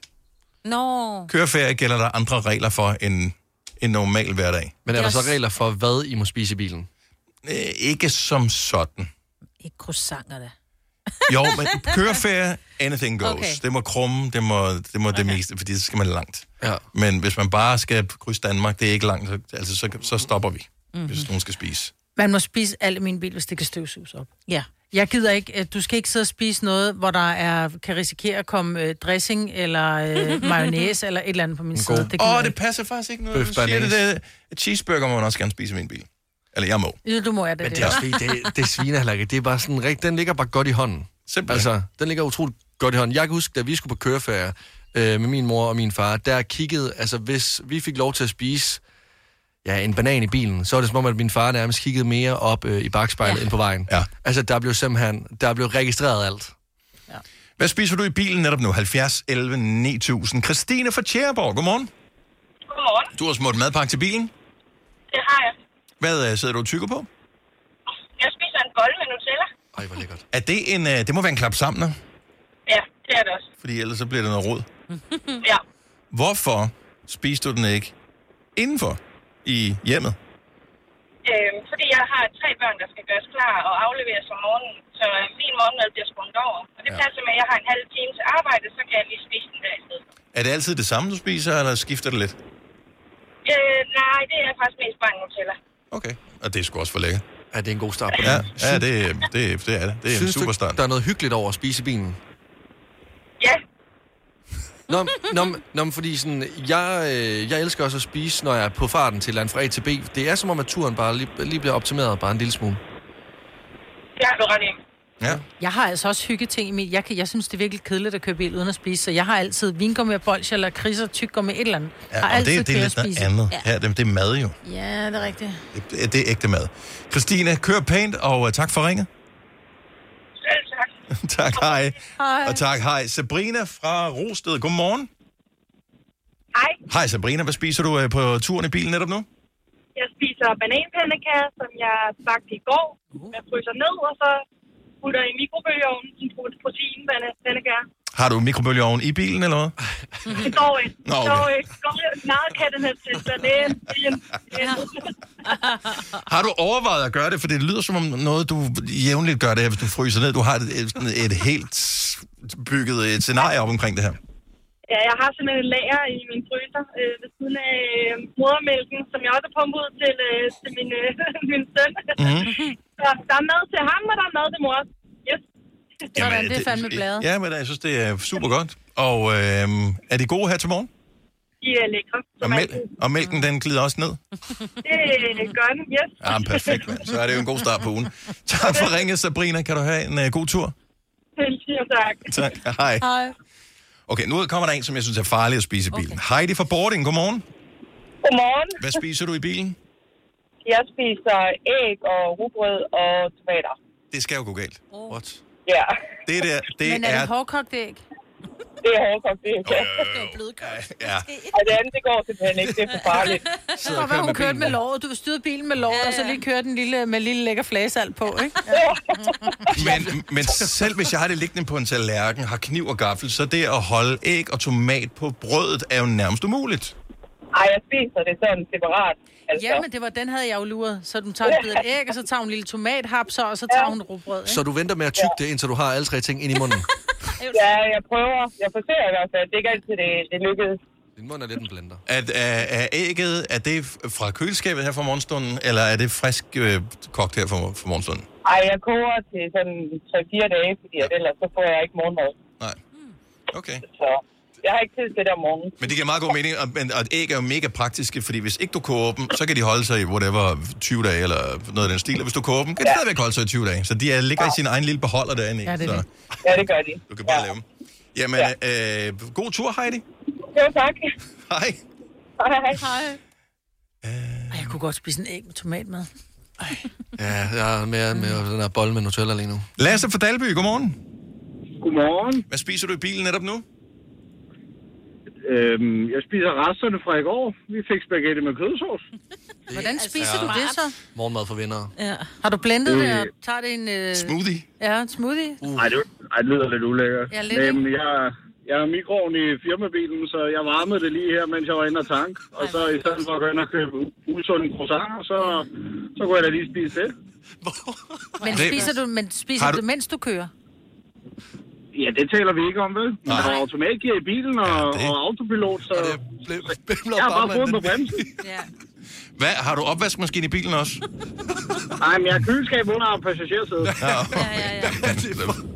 Nå.
Køreferie gælder der andre regler for end en normal hverdag.
Men er der så regler for, hvad I må spise i bilen?
Øh, ikke som sådan.
Ikke croissanter da.
Jo, men køreferie, anything goes.
Okay.
Det må krumme, det må det, må okay. det meste, fordi så skal man langt.
Ja.
Men hvis man bare skal krydse Danmark, det er ikke langt, så, altså, så, så stopper vi,
Mhm.
mm-hmm. hvis nogen skal spise.
Man må spise alt i min bil, hvis det kan støvsuges op.
Ja.
Jeg gider ikke, at du skal ikke sidde og spise noget, hvor der er, kan risikere at komme øh, dressing eller øh, mayonnaise eller et eller andet på min side. Det
Åh, oh, det
ikke.
passer faktisk ikke noget.
Bøf
Du siger det, det, cheeseburger må man også gerne spise i min bil. Eller jeg må.
Ja, du må jeg det.
Men det er også fordi, det, det er svinehallakke. Det er bare sådan rigt, den ligger bare godt i hånden.
Simpelthen.
Altså, den ligger utroligt godt i hånden. Jeg kan huske, da vi skulle på køreferie øh, med min mor og min far, der kiggede, altså hvis vi fik lov til at spise ja, en banan i bilen, så var det som om, at min far nærmest kiggede mere op øh, i bagspejlet ja. end på vejen.
Ja.
Altså, der blev simpelthen, der blev registreret alt.
Hvad spiser du i bilen netop nu? 70, 11, 9000. Christine fra Tjæreborg, godmorgen.
Godmorgen.
Du har smurt madpakke til bilen.
Det har jeg.
Hvad øh, sidder du og tykker på?
Jeg spiser en bolle med Nutella.
Ej, hvor lækkert.
Er det en, øh, det må være en klap sammen,
Ja, det er det også.
Fordi ellers så bliver det noget rod.
ja.
Hvorfor spiser du den ikke indenfor i hjemmet?
Øhm, fordi jeg har tre børn, der skal gøres klar og afleveres om morgenen. Så min morgenmad bliver sprunget over. Og det passer med, at jeg har en halv time til arbejde, så kan jeg lige spise den der i stedet.
Er det altid det samme, du spiser, eller skifter det lidt?
Øh, nej, det er faktisk mest bare en Nutella.
Okay. Og det er sgu også for lækkert.
Ja, det er en god start på
Ja,
dagen.
ja det, det, det er det. Det er
Synes
en super start.
der er noget hyggeligt over at spise i bilen?
Ja.
Nå, nå, nå, fordi sådan, jeg, øh, jeg elsker også at spise, når jeg er på farten til land fra A til B. Det er som om, at turen bare lige, lige bliver optimeret bare en lille smule.
Det har du ret i.
Ja.
Jeg har altså også hyggeting i mit... Jeg, kan, jeg synes, det er virkelig kedeligt at køre bil uden at spise, så jeg har altid vingummi og bolsje eller kriser, tyggegummi, et eller andet.
Ja,
har
og
altid
det, det er lidt
og
noget
spise.
andet.
Ja.
Ja, det, det er mad jo.
ja, det er rigtigt.
Det, det er ægte mad. Christine, kør pænt, og uh, tak for ringet.
Selv tak.
tak, hej.
Hej.
Og tak, hej. Sabrina fra Rosted, godmorgen.
Hej.
Hej Sabrina, hvad spiser du uh, på turen i bilen netop nu?
Jeg spiser bananpandekager, som jeg bagte i går. Jeg fryser ned, og så putter i mikrobølgeovnen en pro- proteinpandekager.
Har du mikrobølgeovn i bilen, eller hvad?
Det går ikke.
Nå,
Det
okay.
går ikke. Det går ikke. Nej, kan den her til, så det er en... det er en- en-
Har du overvejet at gøre det? For det lyder som om noget, du jævnligt gør det her, hvis du fryser ned. Du har et, et, helt bygget et scenarie op omkring det her.
Ja, jeg har simpelthen et lager i min fryser øh, ved siden af øh, modermælken, som jeg også har pumpet ud til, øh, til min, øh, min søn.
Mhm.
så der er mad til ham, og der er mad til mor. Yes.
Sådan, det er fandme bladet.
Ja, men jeg synes, det er super godt. Og øh, er de gode her til morgen?
De er lækre.
Og, mæl- og mælken, den glider også ned?
Det gør den, yes.
Ja, men perfekt, mand. Så er det jo en god start på ugen. Tak for ringet, Sabrina. Kan du have en uh, god tur?
Selv tak.
Tak. Hej.
Hej.
Okay, nu kommer der en, som jeg synes er farlig at spise i bilen. Okay. Heidi fra Boarding, godmorgen.
Godmorgen.
Hvad spiser du i bilen?
Jeg spiser æg og rugbrød og tomater.
Det skal jo gå galt.
What?
Ja.
Det der, det
Men er
er...
det hårdkogt æg?
Det er hårdkogt, det er
Ja.
Og det andet, det går simpelthen ikke. Det er for farligt.
Så være, hun kørte med låret. Du vil styre bilen med låret, og så lige køre den lille, med lille lækker flagesalt på, ikke?
Men, men selv hvis jeg har det liggende på en tallerken, har kniv og gaffel, så det at holde æg og tomat på brødet er jo nærmest umuligt.
Ej, jeg spiser det sådan separat. Altså.
Ja, men det var, den havde jeg jo luret. Så du tager et bid af æg, og så tager hun en lille tomathapser, og så tager hun rugbrød, ikke?
Så du venter med at tygge det, indtil du har alle tre ting ind i munden?
Ja, jeg prøver. Jeg forsøger i hvert fald. Det er ikke altid, det, det lykkedes.
Din mund er lidt en blender.
At, er, er ægget, er det fra køleskabet her fra morgenstunden, eller er det frisk øh, kogt her fra, fra morgenstunden?
Ej, jeg koger til sådan 3-4 dage, fordi at ellers så får jeg ikke morgenmad.
Nej. Okay.
Så jeg har ikke tid til det om morgenen.
Men det giver meget god mening, og, men, og æg er jo mega praktiske, fordi hvis ikke du koger dem, så kan de holde sig i whatever 20 dage eller noget af den stil, og hvis du koger dem, kan de
Ja.
stadigvæk holde sig i 20 dage. Så de er, ligger i sin egen lille beholder derinde.
Ja, det
så
det. Ja, det gør de.
du kan bare ja. lave dem. Jamen, ja. øh, god tur, Heidi.
Jo, tak.
Hej.
Hej.
Hej. Ej, jeg kunne godt spise en æg med tomatmad.
Ja, jeg er mere med den her bolle med Nutella lige nu.
Lasse fra Dalby, godmorgen.
Godmorgen.
Hvad spiser du i bilen netop nu?
Øhm, jeg spiser resterne fra i går. Vi fik spaghetti med kødsovs.
Hvordan spiser du det så?
Morgenmad for vinder.
Ja. Har du blendet det, og tager det en... Øh...
Smoothie?
Ja, en smoothie.
Uh. Ej, det, ej, det lyder lidt ulækkert.
Ja, lidt,
Øhm, jeg, jeg har mikroovn i firmabilen, så jeg varmede det lige her, mens jeg var inde og tank. Og så i stedet for at gå ind og købe usunde croissanter, så, så kunne jeg da lige spise det.
Men spiser du, men spiser du
du-
mens du kører?
Ja, det taler vi ikke om, vel? Men der er automatgear i bilen og, ja, og autopilot, så jeg har bare fået på bremsen.
Hvad, har du opvaskemaskine i bilen også?
Nej, men jeg har køleskab under passagersædet.
Ja,
ja, ja. ja.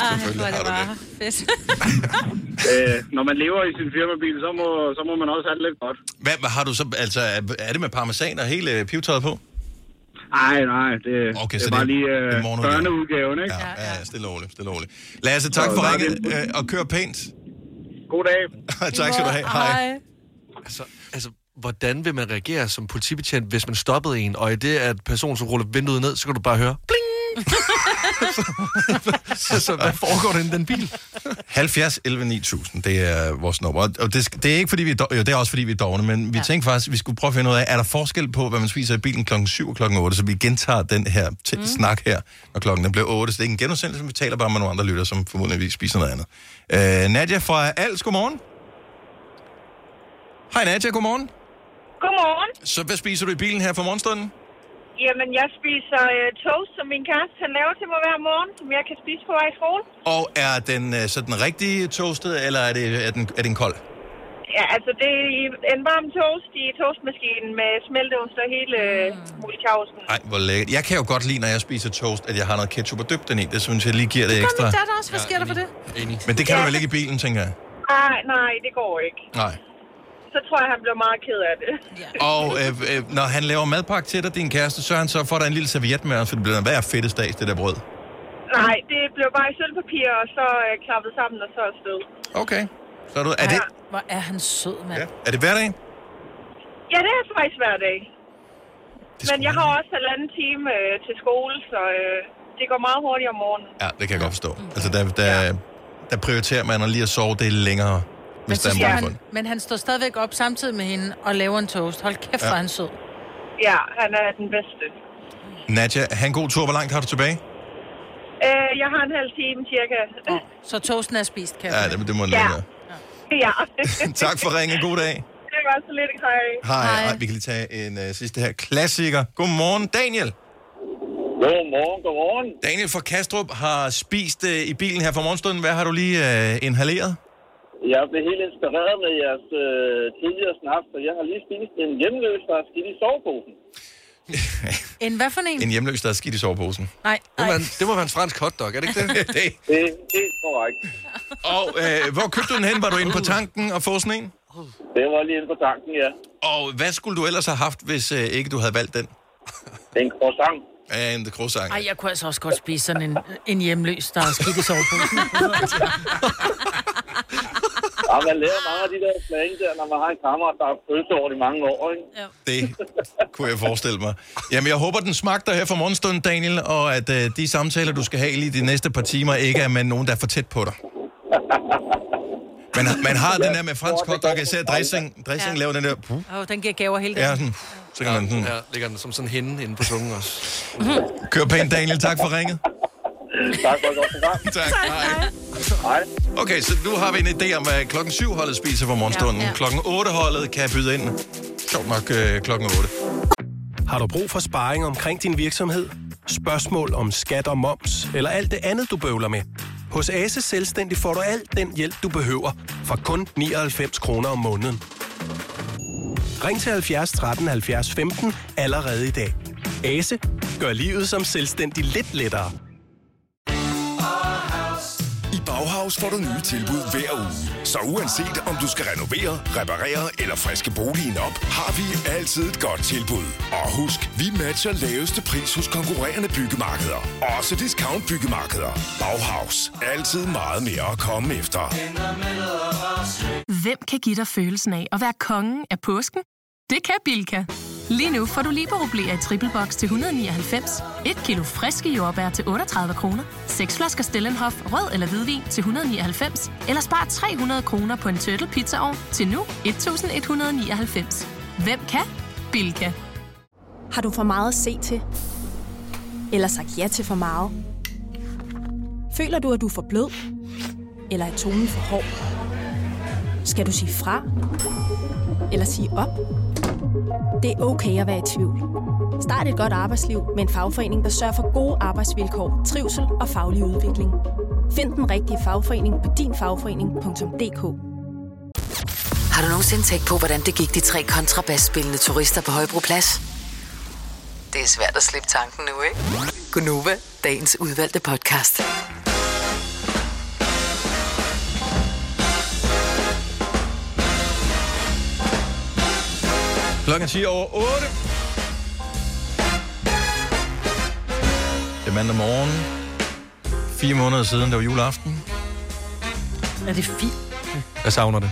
Ah, hvor er det bare fedt.
øh, når man lever i sin firmabil, så må, så må man også have det lidt godt.
Hvad, hvad har du så, altså, er, er det med parmesan og hele pivtøjet på?
Nej, nej, det,
Okay,
det
så
er bare
det er
lige
en
øh, børneudgaven, ikke?
Ja, ja, ja, stille og roligt, stille og roligt. Lasse, tak
Så
for ringet,
det.
øh, og kør pænt.
God dag.
tak skal du have. Hej.
Altså, altså, hvordan vil man reagere som politibetjent, hvis man stoppede en, og i det, at personen så ruller vinduet ned, så kan du bare høre, bling! så, så hvad foregår der i den bil?
70 11 9000, det er vores nummer. Og det, det er ikke fordi, vi er, dog- jo, det er også fordi, vi er dogne, men vi ja. tænkte faktisk, vi skulle prøve at finde ud af, er der forskel på, hvad man spiser i bilen klokken 7 og klokken 8, så vi gentager den her t- mm. snak her, når klokken den bliver 8. Så det er ikke en genudsendelse, vi taler bare med nogle andre lytter, som formodentlig spiser noget andet. Øh, Nadia fra Als, godmorgen. Hej Nadia, godmorgen.
Godmorgen.
Så hvad spiser du i bilen her for morgenstunden?
Jamen, jeg spiser øh, toast, som min kæreste han laver til mig hver morgen, som jeg kan spise på vej i skole.
Og er den øh, så den rigtige toastet, eller er, det, er, den, er den kold?
Ja, altså, det er i- en varm toast i toastmaskinen med smelteost og hele mm. muligtjavsen.
Nej, hvor lækkert. Jeg kan jo godt lide, når jeg spiser toast, at jeg har noget ketchup og dybt den i. Det synes jeg lige giver det,
Kom
ekstra.
min datter også. Hvad sker der for det?
Enig.
Men det kan du vel ikke i bilen, tænker jeg?
Nej, nej, det går ikke.
Nej.
Så tror jeg, han bliver meget ked af det.
Og øh, øh, når han laver madpakke til dig, din kæreste, så han så får der en lille serviet med for det bliver hver fedte stags, det der brød.
Nej, det blev bare i sølvpapir, og så øh, klappet sammen, og så afsted.
Okay. Så er, du, er, det,
Hvor er han sød, mand.
ja, er det hverdag?
Ja, det er faktisk hver dag. Men jeg har også halvanden time øh, til skole, så øh, det går meget hurtigt om morgenen.
Ja, det kan jeg godt forstå. Altså, der, der, der prioriterer man at lige at sove det længere, hvis
så
der er
han, men han står stadigvæk op samtidig med hende og laver en toast. Hold kæft,
Ja.
hvor er han sød.
Ja, han er den bedste.
Nadja, have en god tur. Hvor langt har du tilbage?
Øh, jeg har en halv time cirka.
Så toasten er spist, kan
Ja, det, det må den
Ja.
være.
Ja.
Tak for ringen. God dag.
Det var så lidt hej.
Hej. Hej. Vi kan lige tage en uh, sidste her. Klassiker. Godmorgen, Daniel.
Godmorgen, godmorgen.
Daniel fra Kastrup har spist uh, i bilen her for morgenstunden. Hvad har du lige uh, inhaleret?
Jeg blev helt inspireret med jeres øh, tidligere snaps, og jeg har lige spist en hjemløs, der er skidt i soveposen.
En hvad for en?
En hjemløs, der er skidt i soveposen.
Nej,
Det var, en, det var en fransk hotdog, er det ikke det?
det.
Det, det er korrekt.
Og øh, hvor købte du den hen? Var du inde på tanken og få sådan en?
Det var lige inde på tanken, ja.
Og hvad skulle du ellers have haft, hvis øh, ikke du havde valgt den?
En croissant.
Ja, en croissant.
Ej, jeg kunne altså også godt spise sådan en, en hjemløs, der er skidt i soveposen.
Ja, man lærer mange af de der slang der, når man har en kammerat, der har følelse over de mange år, ikke?
Det kunne jeg forestille mig. Jamen, jeg håber, den smagte dig her for morgenstunden, Daniel, og at øh, de samtaler, du skal have lige de næste par timer, ikke er med nogen, der er for tæt på dig. Man, man har den der med fransk hotdog, især dressing. Dressing
Ja.
laver den der... Puh,
Åh, den giver gaver hele
ja,
dagen.
sådan, så kan man sådan...
Ja, ligger den som sådan en hende inde på tungen også.
Kør pænt, Daniel. Tak for ringet.
Tak for et godt program.
Tak, hej.
Hej.
Okay, så nu har vi en idé om, hvad klokken 7 holdet spiser for morgenstunden.
Ja,
Ja,
ja.
ja. Klokken 8 holdet kan byde ind. Sjovt nok øh, klokken 8.
Har du brug for sparring omkring din virksomhed? Spørgsmål om skat og moms, eller alt det andet, du bøvler med? Hos Ase Selvstændig får du alt den hjælp, du behøver, for kun 99 kroner om måneden. Ring til 70 13 70 15 allerede i dag. Ase gør livet som selvstændig lidt lettere.
Bauhaus får du nye tilbud hver uge. Så uanset om du skal renovere, reparere eller friske boligen op, har vi altid et godt tilbud. Og husk, vi matcher laveste pris hos konkurrerende byggemarkeder. Også discount byggemarkeder. Bauhaus. Altid meget mere at komme efter.
Hvem kan give dig følelsen af at være kongen af påsken? Det kan Bilka! Lige nu får du liberobleer i triple box til 199, et kilo friske jordbær til 38 kroner, seks flasker Stellenhof rød eller hvidvin til 199, eller spar 300 kroner på en turtle pizzaovn til nu 1199. Hvem kan? Bilka.
Har du for meget at se til? Eller sagt ja til for meget? Føler du, at du er for blød? Eller er tonen for hård? Skal du sige fra? Eller sige op? Det er okay at være i tvivl. Start et godt arbejdsliv med en fagforening, der sørger for gode arbejdsvilkår, trivsel og faglig udvikling. Find den rigtige fagforening på dinfagforening.dk
Har du nogensinde tænkt på, hvordan det gik de tre kontrabasspillende turister på Højbroplads? Det er svært at slippe tanken nu, ikke? Gunova, dagens udvalgte podcast.
Klokken er 10 over 8. Det er mandag morgen. Fire måneder siden, der var juleaften.
Er det fint?
Jeg savner det.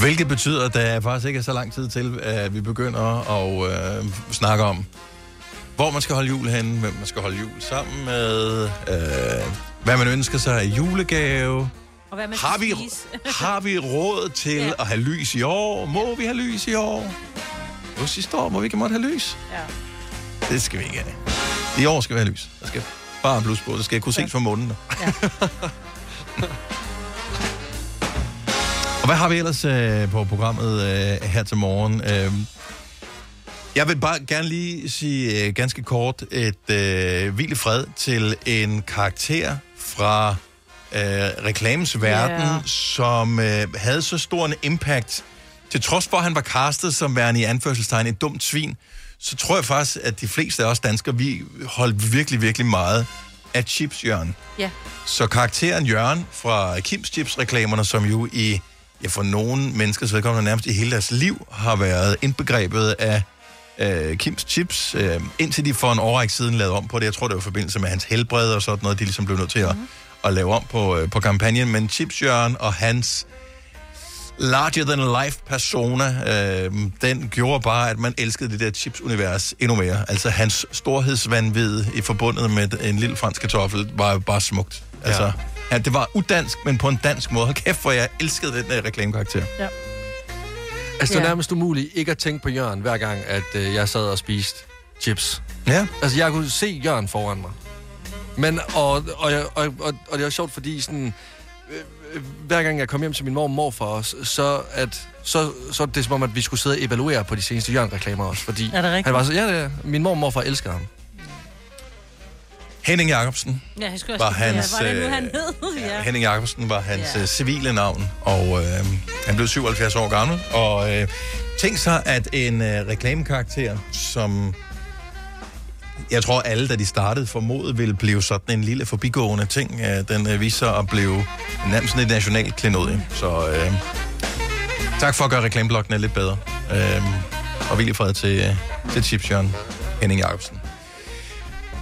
Hvilket betyder, at der faktisk ikke er så lang tid til, at vi begynder at øh, snakke om, hvor man skal holde jul henne, hvem man skal holde jul sammen med, øh, hvad man ønsker sig af julegave.
Og hvad man
Har vi, har vi råd til
Ja.
ja. at have lys i år? Må vi have lys i år? Jo, sidste år må vi ikke måtte have lys.
Ja.
Det skal vi ikke have. I år skal vi have lys. Der skal bare blus på. Det skal kunne ses fra månen. Ja. Og hvad har vi ellers øh, på programmet øh, her til morgen? Øh, jeg vil bare gerne lige sige øh, ganske kort et øh, hvil i fred til en karakter fra øh, reklamens verden, yeah. som øh, havde så stor en impact. Til trods for, at han var castet som værende i anførselstegn et dumt svin, så tror jeg faktisk, at de fleste af os danskere, vi holdt virkelig, virkelig meget af Chips Jørgen.
Ja.
Så karakteren Jørgen fra Kims Chips-reklamerne, som jo i, ja, for nogle menneskers vedkommende nærmest i hele deres liv, har været indbegrebet af øh, Kims Chips, øh, indtil de for en årrække siden lavede om på det. Jeg tror, det var i forbindelse med hans helbred og sådan noget, de ligesom blev nødt til at, at lave om på, øh, på kampagnen. Men Chips Jørgen og hans larger-than-life persona, øh, den gjorde bare, at man elskede det der chips-univers endnu mere. Altså hans storhedsvandvid i forbundet med en lille fransk kartoffel var bare smukt. Altså, ja. Ja, det var udansk, men på en dansk måde. Hold kæft, hvor jeg elskede den der reklamekarakter.
Ja.
Altså, det er nærmest umuligt ikke at tænke på Jørgen, hver gang, at øh, jeg sad og spiste chips.
Ja.
Altså, jeg kunne se Jørgen foran mig. Men, og, og, jeg- og, og, og det var sjovt, fordi sådan, øh, øh, hver gang jeg kom hjem til min mor og morfar også, så, at, så, så er det som om, at vi skulle sidde og evaluere på de seneste Jørgen-reklamer også. Fordi
Er det rigtigt?
Han var så, ja, det er, min mor og morfar elsker ham.
Henning Jacobsen
Ja, jeg skulle
var
også sige,
hans...
ja, var det nu,
øh,
han hed? Ja.
Henning Jacobsen var hans
ja.
civile navn, og øh, han blev 77 år gammel. Og øh, tænk så, at en øh, reklamekarakter, som jeg tror alle, da de startede, formodet ville blive sådan en lille forbigående ting. Øh, den øh, viser at blive nærmest sådan et nationalt klenodie. Så øh, tak for at gøre reklameblokkene lidt bedre. Øh, og vildt fred til, øh, til Chips Jørgen Henning Jacobsen.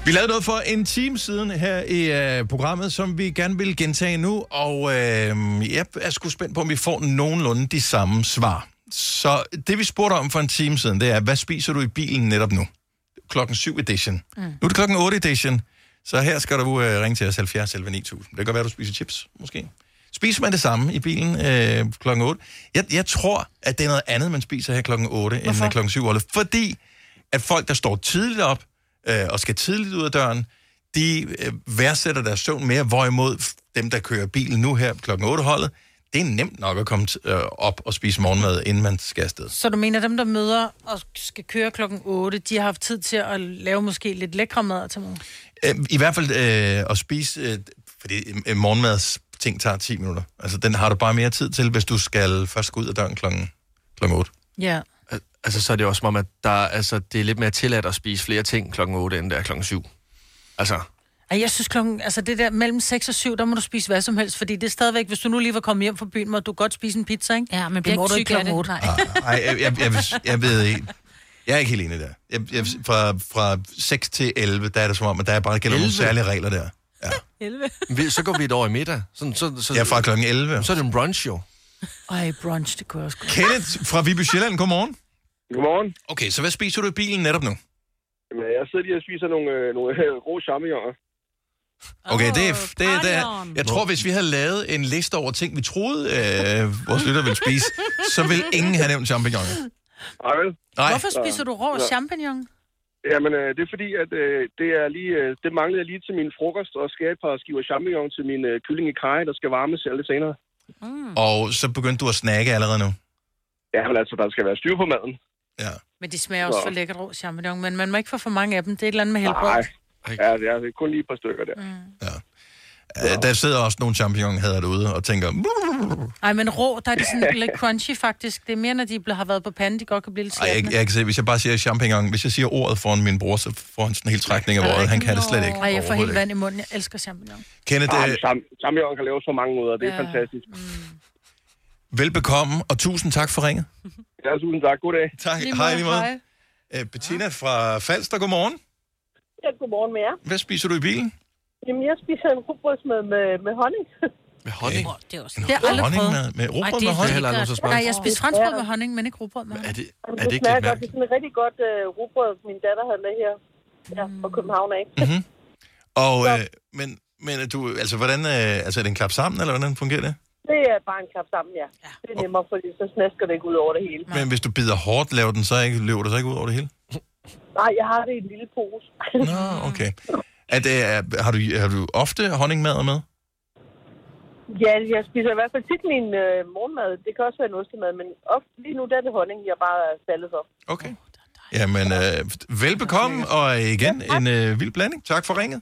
Vi lavede noget for en time siden her i øh, programmet, som vi gerne vil gentage nu, og øh, jeg er sgu spændt på, om vi får nogenlunde de samme svar. Så det, vi spurgte om for en time siden, det er, hvad spiser du i bilen netop nu? Klokken 7 edition. Mm. Nu er det klokken 8 edition, så her skal du øh, ringe til os 70 11 9000. Det kan godt være, du spiser chips, måske. Spiser man det samme i bilen øh, klokken 8? Jeg, jeg tror, at det er noget andet, man spiser her klokken 8, end
Hvorfor?
øh, klokken 7. Fordi at folk, der står tidligt op øh, og skal tidligt ud af døren, de øh, værdsætter deres søvn mere, hvorimod dem, der kører bilen nu her klokken 8-holdet, det er nemt nok at komme t- øh, op og spise morgenmad, inden man skal afsted.
Så du mener, dem, der møder og skal køre klokken 8, de har haft tid til at lave måske lidt lækre mad til morgen?
Øh, I hvert fald øh, at spise, øh, fordi øh, morgenmads ting tager 10 minutter. Altså, den har du bare mere tid til, hvis du skal først gå ud af døren klokken, klokken 8.
Ja.
Al- Altså, så er det også som om, at der, altså, det er lidt mere tilladt at spise flere ting klokken 8, end det er klokken 7. Altså,
Ej, jeg synes klokken, altså det der mellem 6 og 7, der må du spise hvad som helst, fordi det er stadigvæk, hvis du nu lige var kommet hjem fra byen, må du godt spise en pizza, ikke?
Ja, men bliver ikke syg
klokken
det.
8.
Nej.
Ej, jeg, jeg, jeg, jeg, ved ikke. Jeg er ikke helt enig der. Jeg, jeg, fra, fra 6 til 11, der er det som om, at der er bare gælder nogle
11?
særlige regler der.
11.
vi, så går vi et år i middag. Sådan, så, så,
Ja, fra klokken 11.
Så er det en brunch, jo.
Ej, brunch, det kunne jeg også godt.
Kenneth fra Viby Sjælland, godmorgen.
Godmorgen.
Okay, så hvad spiser du i bilen netop nu?
Jamen, jeg sidder lige og spiser nogle, øh, nogle øh, rå champignoner.
Okay, det, er- det, det, det, jeg tror, hvis vi havde lavet en liste over ting, vi troede, øh, vores lytter ville spise, så vil ingen have nævnt champignoner.
Ej, vel?
Nej.
Hvorfor spiser du rå
Ja.
champignon?
Jamen, øh, det er fordi, at øh, det, er lige, øh, det manglede jeg lige til min frokost, og skal et par skiver champignon til min øh, kylling i kaj, der skal varmes lidt senere.
Mm.
Og så begyndte du at snakke allerede nu.
Ja, men altså, der skal være styr på maden.
Ja.
Men de smager også
Nå.
for lækkert rå champignon, men man må ikke få for mange af dem. Det er et eller andet med helbred.
Nej, ja, det er, det kun lige et par stykker der.
Mm.
Uh, der sidder også nogle champignon havde derude og tænker,
Ej, men rå, der er de sådan lidt crunchy faktisk. Det er mere, når de har været på panden, de godt kan blive lidt
Ej, jeg, jeg kan se, hvis jeg bare siger champignon, hvis jeg siger ordet foran min bror, så får han sådan en helt trækning af ordet. Han kan det slet ikke.
Ej, jeg får helt
ikke.
vand i munden. Jeg elsker champignon.
Kenneth,
Ah,
øh,
champignon kan laves på mange måder, det er
Ja.
fantastisk.
velbekomme, og tusind tak for ringet.
Ja, tusind tak. God dag.
Tak. Hej, lige måde. Uh, Bettina fra Falster, godmorgen.
Ja, godmorgen med jer.
Hvad spiser du i bilen?
Jamen, jeg spiser en rugbrødsmad med, med honning.
Med honning?
Okay.
Det er også
Det har aldrig
Honning
prøvet.
med, med rugbrød
det
med
er
honning?
heller aldrig så.
Nej, jeg spiste franskbrød med honning, men ikke rugbrød med honning.
Er det,
Jamen,
er det
det
ikke lidt
godt. Det er sådan et rigtig godt uh, rugbrød, min datter havde med her. Ja, fra København af.
Mm-hmm. Og, øh, men, men er du, altså, hvordan, øh, altså, er det en klap sammen, eller hvordan fungerer det?
Det er bare en klap sammen, ja. Det er nemmere, fordi så snasker det ikke ud over det hele.
Men hvis du bider hårdt, laver den så ikke, løber det så ikke ud over det hele?
Nej, jeg har det i en lille pose.
Nå, okay. Er det, er, har, du, har du ofte honningmad med?
Ja, jeg spiser i hvert fald tit min øh, morgenmad. Det kan også være en ostemad, men ofte, lige nu der er det honning, jeg bare er faldet for.
Okay. Jamen, øh, velbekomme, og igen en øh, vild blanding. Tak for ringet.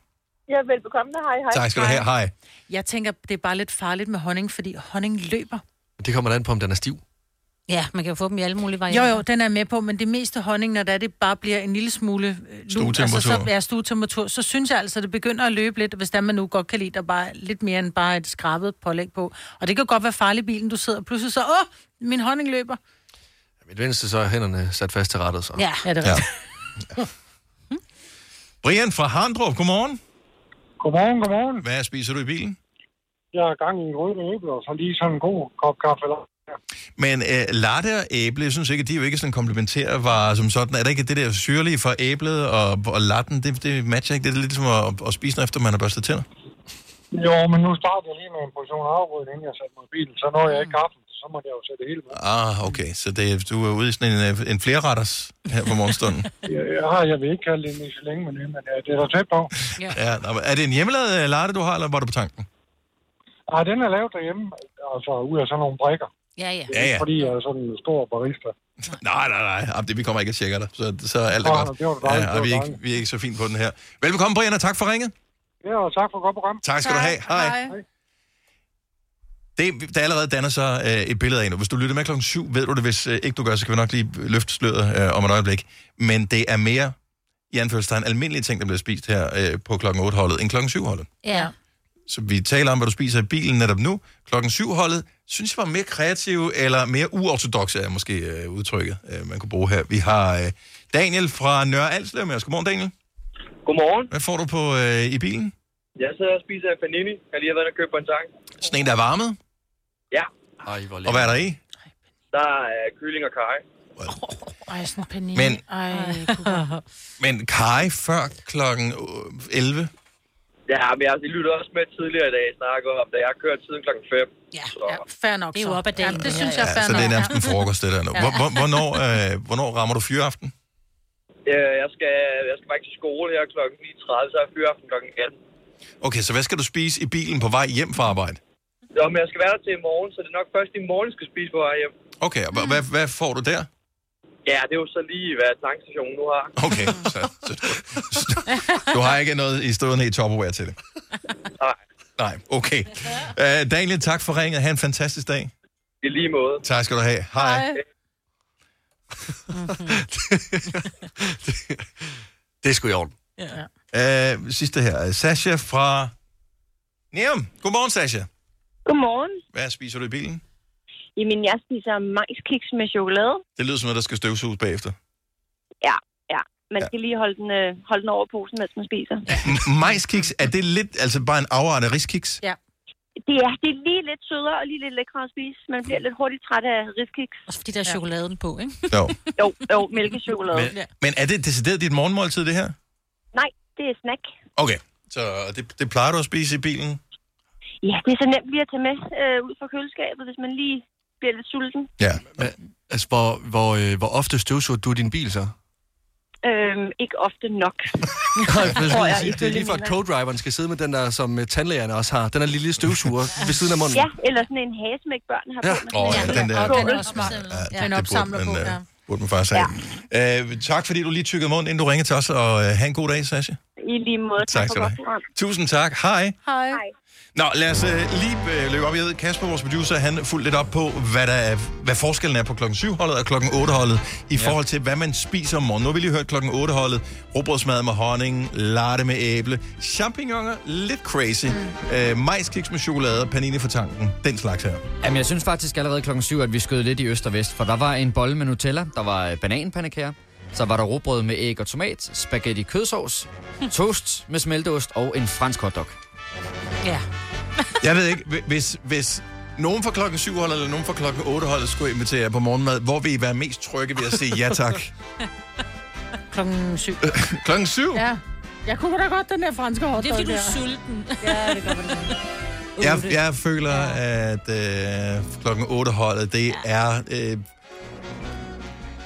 Ja, velbekomme. Hej, hej.
Tak skal du have. Hej.
Jeg tænker, det er bare lidt farligt med honning, fordi honning løber.
Det kommer da an på, om den er stiv.
Ja, man kan jo få dem i alle mulige
Jo,
varianter.
jo, den er med på, men det meste honning, når det, er, det bare bliver en lille smule øh, lun. Altså, så, ja, stuetemperatur, så synes jeg altså, det begynder at løbe lidt, hvis der man nu godt kan lide, der bare lidt mere end bare et skrabet pålæg på. Og det kan godt være farligt bilen, du sidder og pludselig så, åh, min honning løber.
Mit venstre så er hænderne sat fast til rettet, så.
Ja, ja det er
Ja.
rigtigt.
Brian fra Harndrup, godmorgen.
Godmorgen, godmorgen.
Hvad spiser du i bilen?
Jeg har gang i en rød æble, og så lige sådan en god kop kaffe. Eller...
Men øh, latte og æble, jeg synes ikke, at de er jo ikke sådan komplementære varer som sådan. Er der ikke det der syrlige fra æblet og, og latten, det, det matcher ikke? Det er lidt som at, at spise noget, efter man har børstet tænder.
Jo, men nu starter jeg lige med en portion afgrød, inden jeg satte mig i bilen. Så når jeg ikke kaffen, så må jeg jo sætte det hele med.
Ah, okay. Så det, du er ude i sådan en, øh, en flerretters her på morgenstunden.
Jeg, jeg, har, jeg vil ikke kalde det en Michelin-menu, men ja, det er der tæt på.
ja, men er det en hjemmelavet øh, latte, du har, eller var du på tanken?
Ah, den er lavet derhjemme, altså ud af sådan nogle brikker.
Ja, ja.
Ja, ja.
Fordi jeg er sådan en stor barista.
Nej, nej, nej. Jamen, det, vi kommer ikke at tjekke dig, så, så er alt er godt.
det var dejligt,
ja,
det
og vi, er ikke, vi er ikke så fint på den her. Velkommen, Brian, og tak for ringet.
Ja, og tak for et godt program.
Tak skal du have. Hej. Det, der allerede danner sig øh, et billede af nu. Hvis du lytter med klokken 7, ved du det. Hvis øh, ikke du gør, så kan vi nok lige løfte sløret øh, om et øjeblik. Men det er mere, i anførselstegn, almindelige ting, der bliver spist her øh, på klokken 8-holdet, end klokken 7-holdet.
Ja.
Så vi taler om, hvad du spiser i bilen netop nu. Klokken 7-holdet, synes jeg var mere kreative, eller mere uortodoxe er måske øh, udtrykket, øh, man kunne bruge her. Vi har øh, Daniel fra Nørre Alslev med os. Godmorgen, Daniel.
Godmorgen.
Hvad får du på øh, i bilen?
Jeg sidder og spiser en panini. Jeg har lige været inde og købt på en tank.
Sådan en, der er varmet?
Ja.
Ej, hvor
Og hvad er der i?
Der er kylling og kaj.
Ej, sådan en panini.
Men-
Ej,
Men kaj før klokken øh, 11?
Ja, men jeg, jeg lyttede også med tidligere i dag snakke om, da jeg har kørt siden klokken 5.
Ja, ja, fair nok
Det er jo
så.
op ad dagen,
Ja, det
det
synes
her,
jeg er
Ja,
fair
så det er nærmest en frokost, det der nu. Hvor, hvor, hvornår, øh, hvornår rammer du fyreaften?
Øh, Jeg skal, jeg skal faktisk til skole her klokken 9.30, så er fyraften klokken 18.
Okay, så hvad skal du spise i bilen på vej hjem fra arbejde?
Jo, men jeg skal være der til i morgen, så det er nok først i morgen, jeg skal spise på vej hjem.
Okay, og hvad, hvad får du der?
Ja, det er jo så lige, hvad tankstationen nu har.
Okay, så, så du, du har ikke noget i stående i Tupperware til det?
Nej.
Nej, okay. Uh, Daniel, tak for ringet. Ha' en fantastisk dag.
I lige måde.
Tak skal du have. Hej.
Det er sgu i orden.
Ja. Uh, sidste her. Sasha fra Neum. Godmorgen, Sasha.
Godmorgen.
Hvad spiser du i bilen?
Jamen, jeg spiser majskiks med chokolade.
Det lyder som noget, der skal støvsuges bagefter.
Ja, ja. Man skal lige holde den, øh, holde den over posen, mens man spiser.
Majskiks, er det lidt, altså bare en afart af riskiks?
Ja. Det er, det er lige lidt sødere og lige lidt lækre at spise. Man bliver lidt hurtigt træt af riskiks.
Også fordi der er chokoladen på, ikke?
Jo.
Jo, jo, mælkechokolade.
Men, men er det decideret dit morgenmåltid, det her?
Nej, det er snack.
Okay, så det, det plejer du at spise i bilen?
Ja, det er så nemt lige at tage med øh, ud fra køleskabet, hvis man lige bliver lidt sulten.
Ja.
Men, altså, hvor, hvor, øh, hvor ofte støvsuger du din bil så?
Øhm, ikke ofte nok.
Nej, for
jeg,
jeg, det er lige for, at co-driveren skal sidde med den der, som øh, tandlægerne også har. Den er lille støvsuger ved siden af munden.
Ja, eller sådan en hasmæk, børn har
Ja.
på.
Åh, ja, den der-
Og den er også smart.
Ja,
Den opsamler på,
øh,
ja.
burde man faktisk have. Ja. Øh, tak fordi du lige tykkede mund, inden du ringede til os, og øh, have en god dag, Sasha.
I lige måde.
Tak skal du have. Tusind tak. Hej.
Hej.
Nå, lad os øh, lige øh, løbe op. Jeg ved, Kasper, vores producer, han fulgte lidt op på, hvad, der er, hvad forskellen er på klokken 7-holdet og klokken 8-holdet, i
Ja.
forhold til, hvad man spiser om morgenen. Nu har vi lige hørt klokken 8-holdet. Råbrødsmad med honning, latte med æble, champignoner, lidt crazy, mm. øh, majskiks med chokolade, panini for tanken, den slags her.
Jamen, jeg synes faktisk allerede klokken 7, at vi skød lidt i øst og vest, for der var en bolle med Nutella, der var øh, bananpandekager, så var der råbrød med æg og tomat, spaghetti kødsovs, toast med smelteost og en fransk hotdog.
Ja.
Jeg ved ikke, hvi- hvis, hvis nogen fra klokken 7 holdet eller nogen fra klokken 8 holdet skulle invitere jer på morgenmad, hvor vil I være mest trygge ved at sige ja tak?
klokken syv.
Klokken syv?
Ja. Jeg kunne da godt den der franske hotdog
Det er fordi, du er sulten.
Ja, det gør man.
Jeg, jeg føler, at øh, klokken 8 holdet, det er... Øh,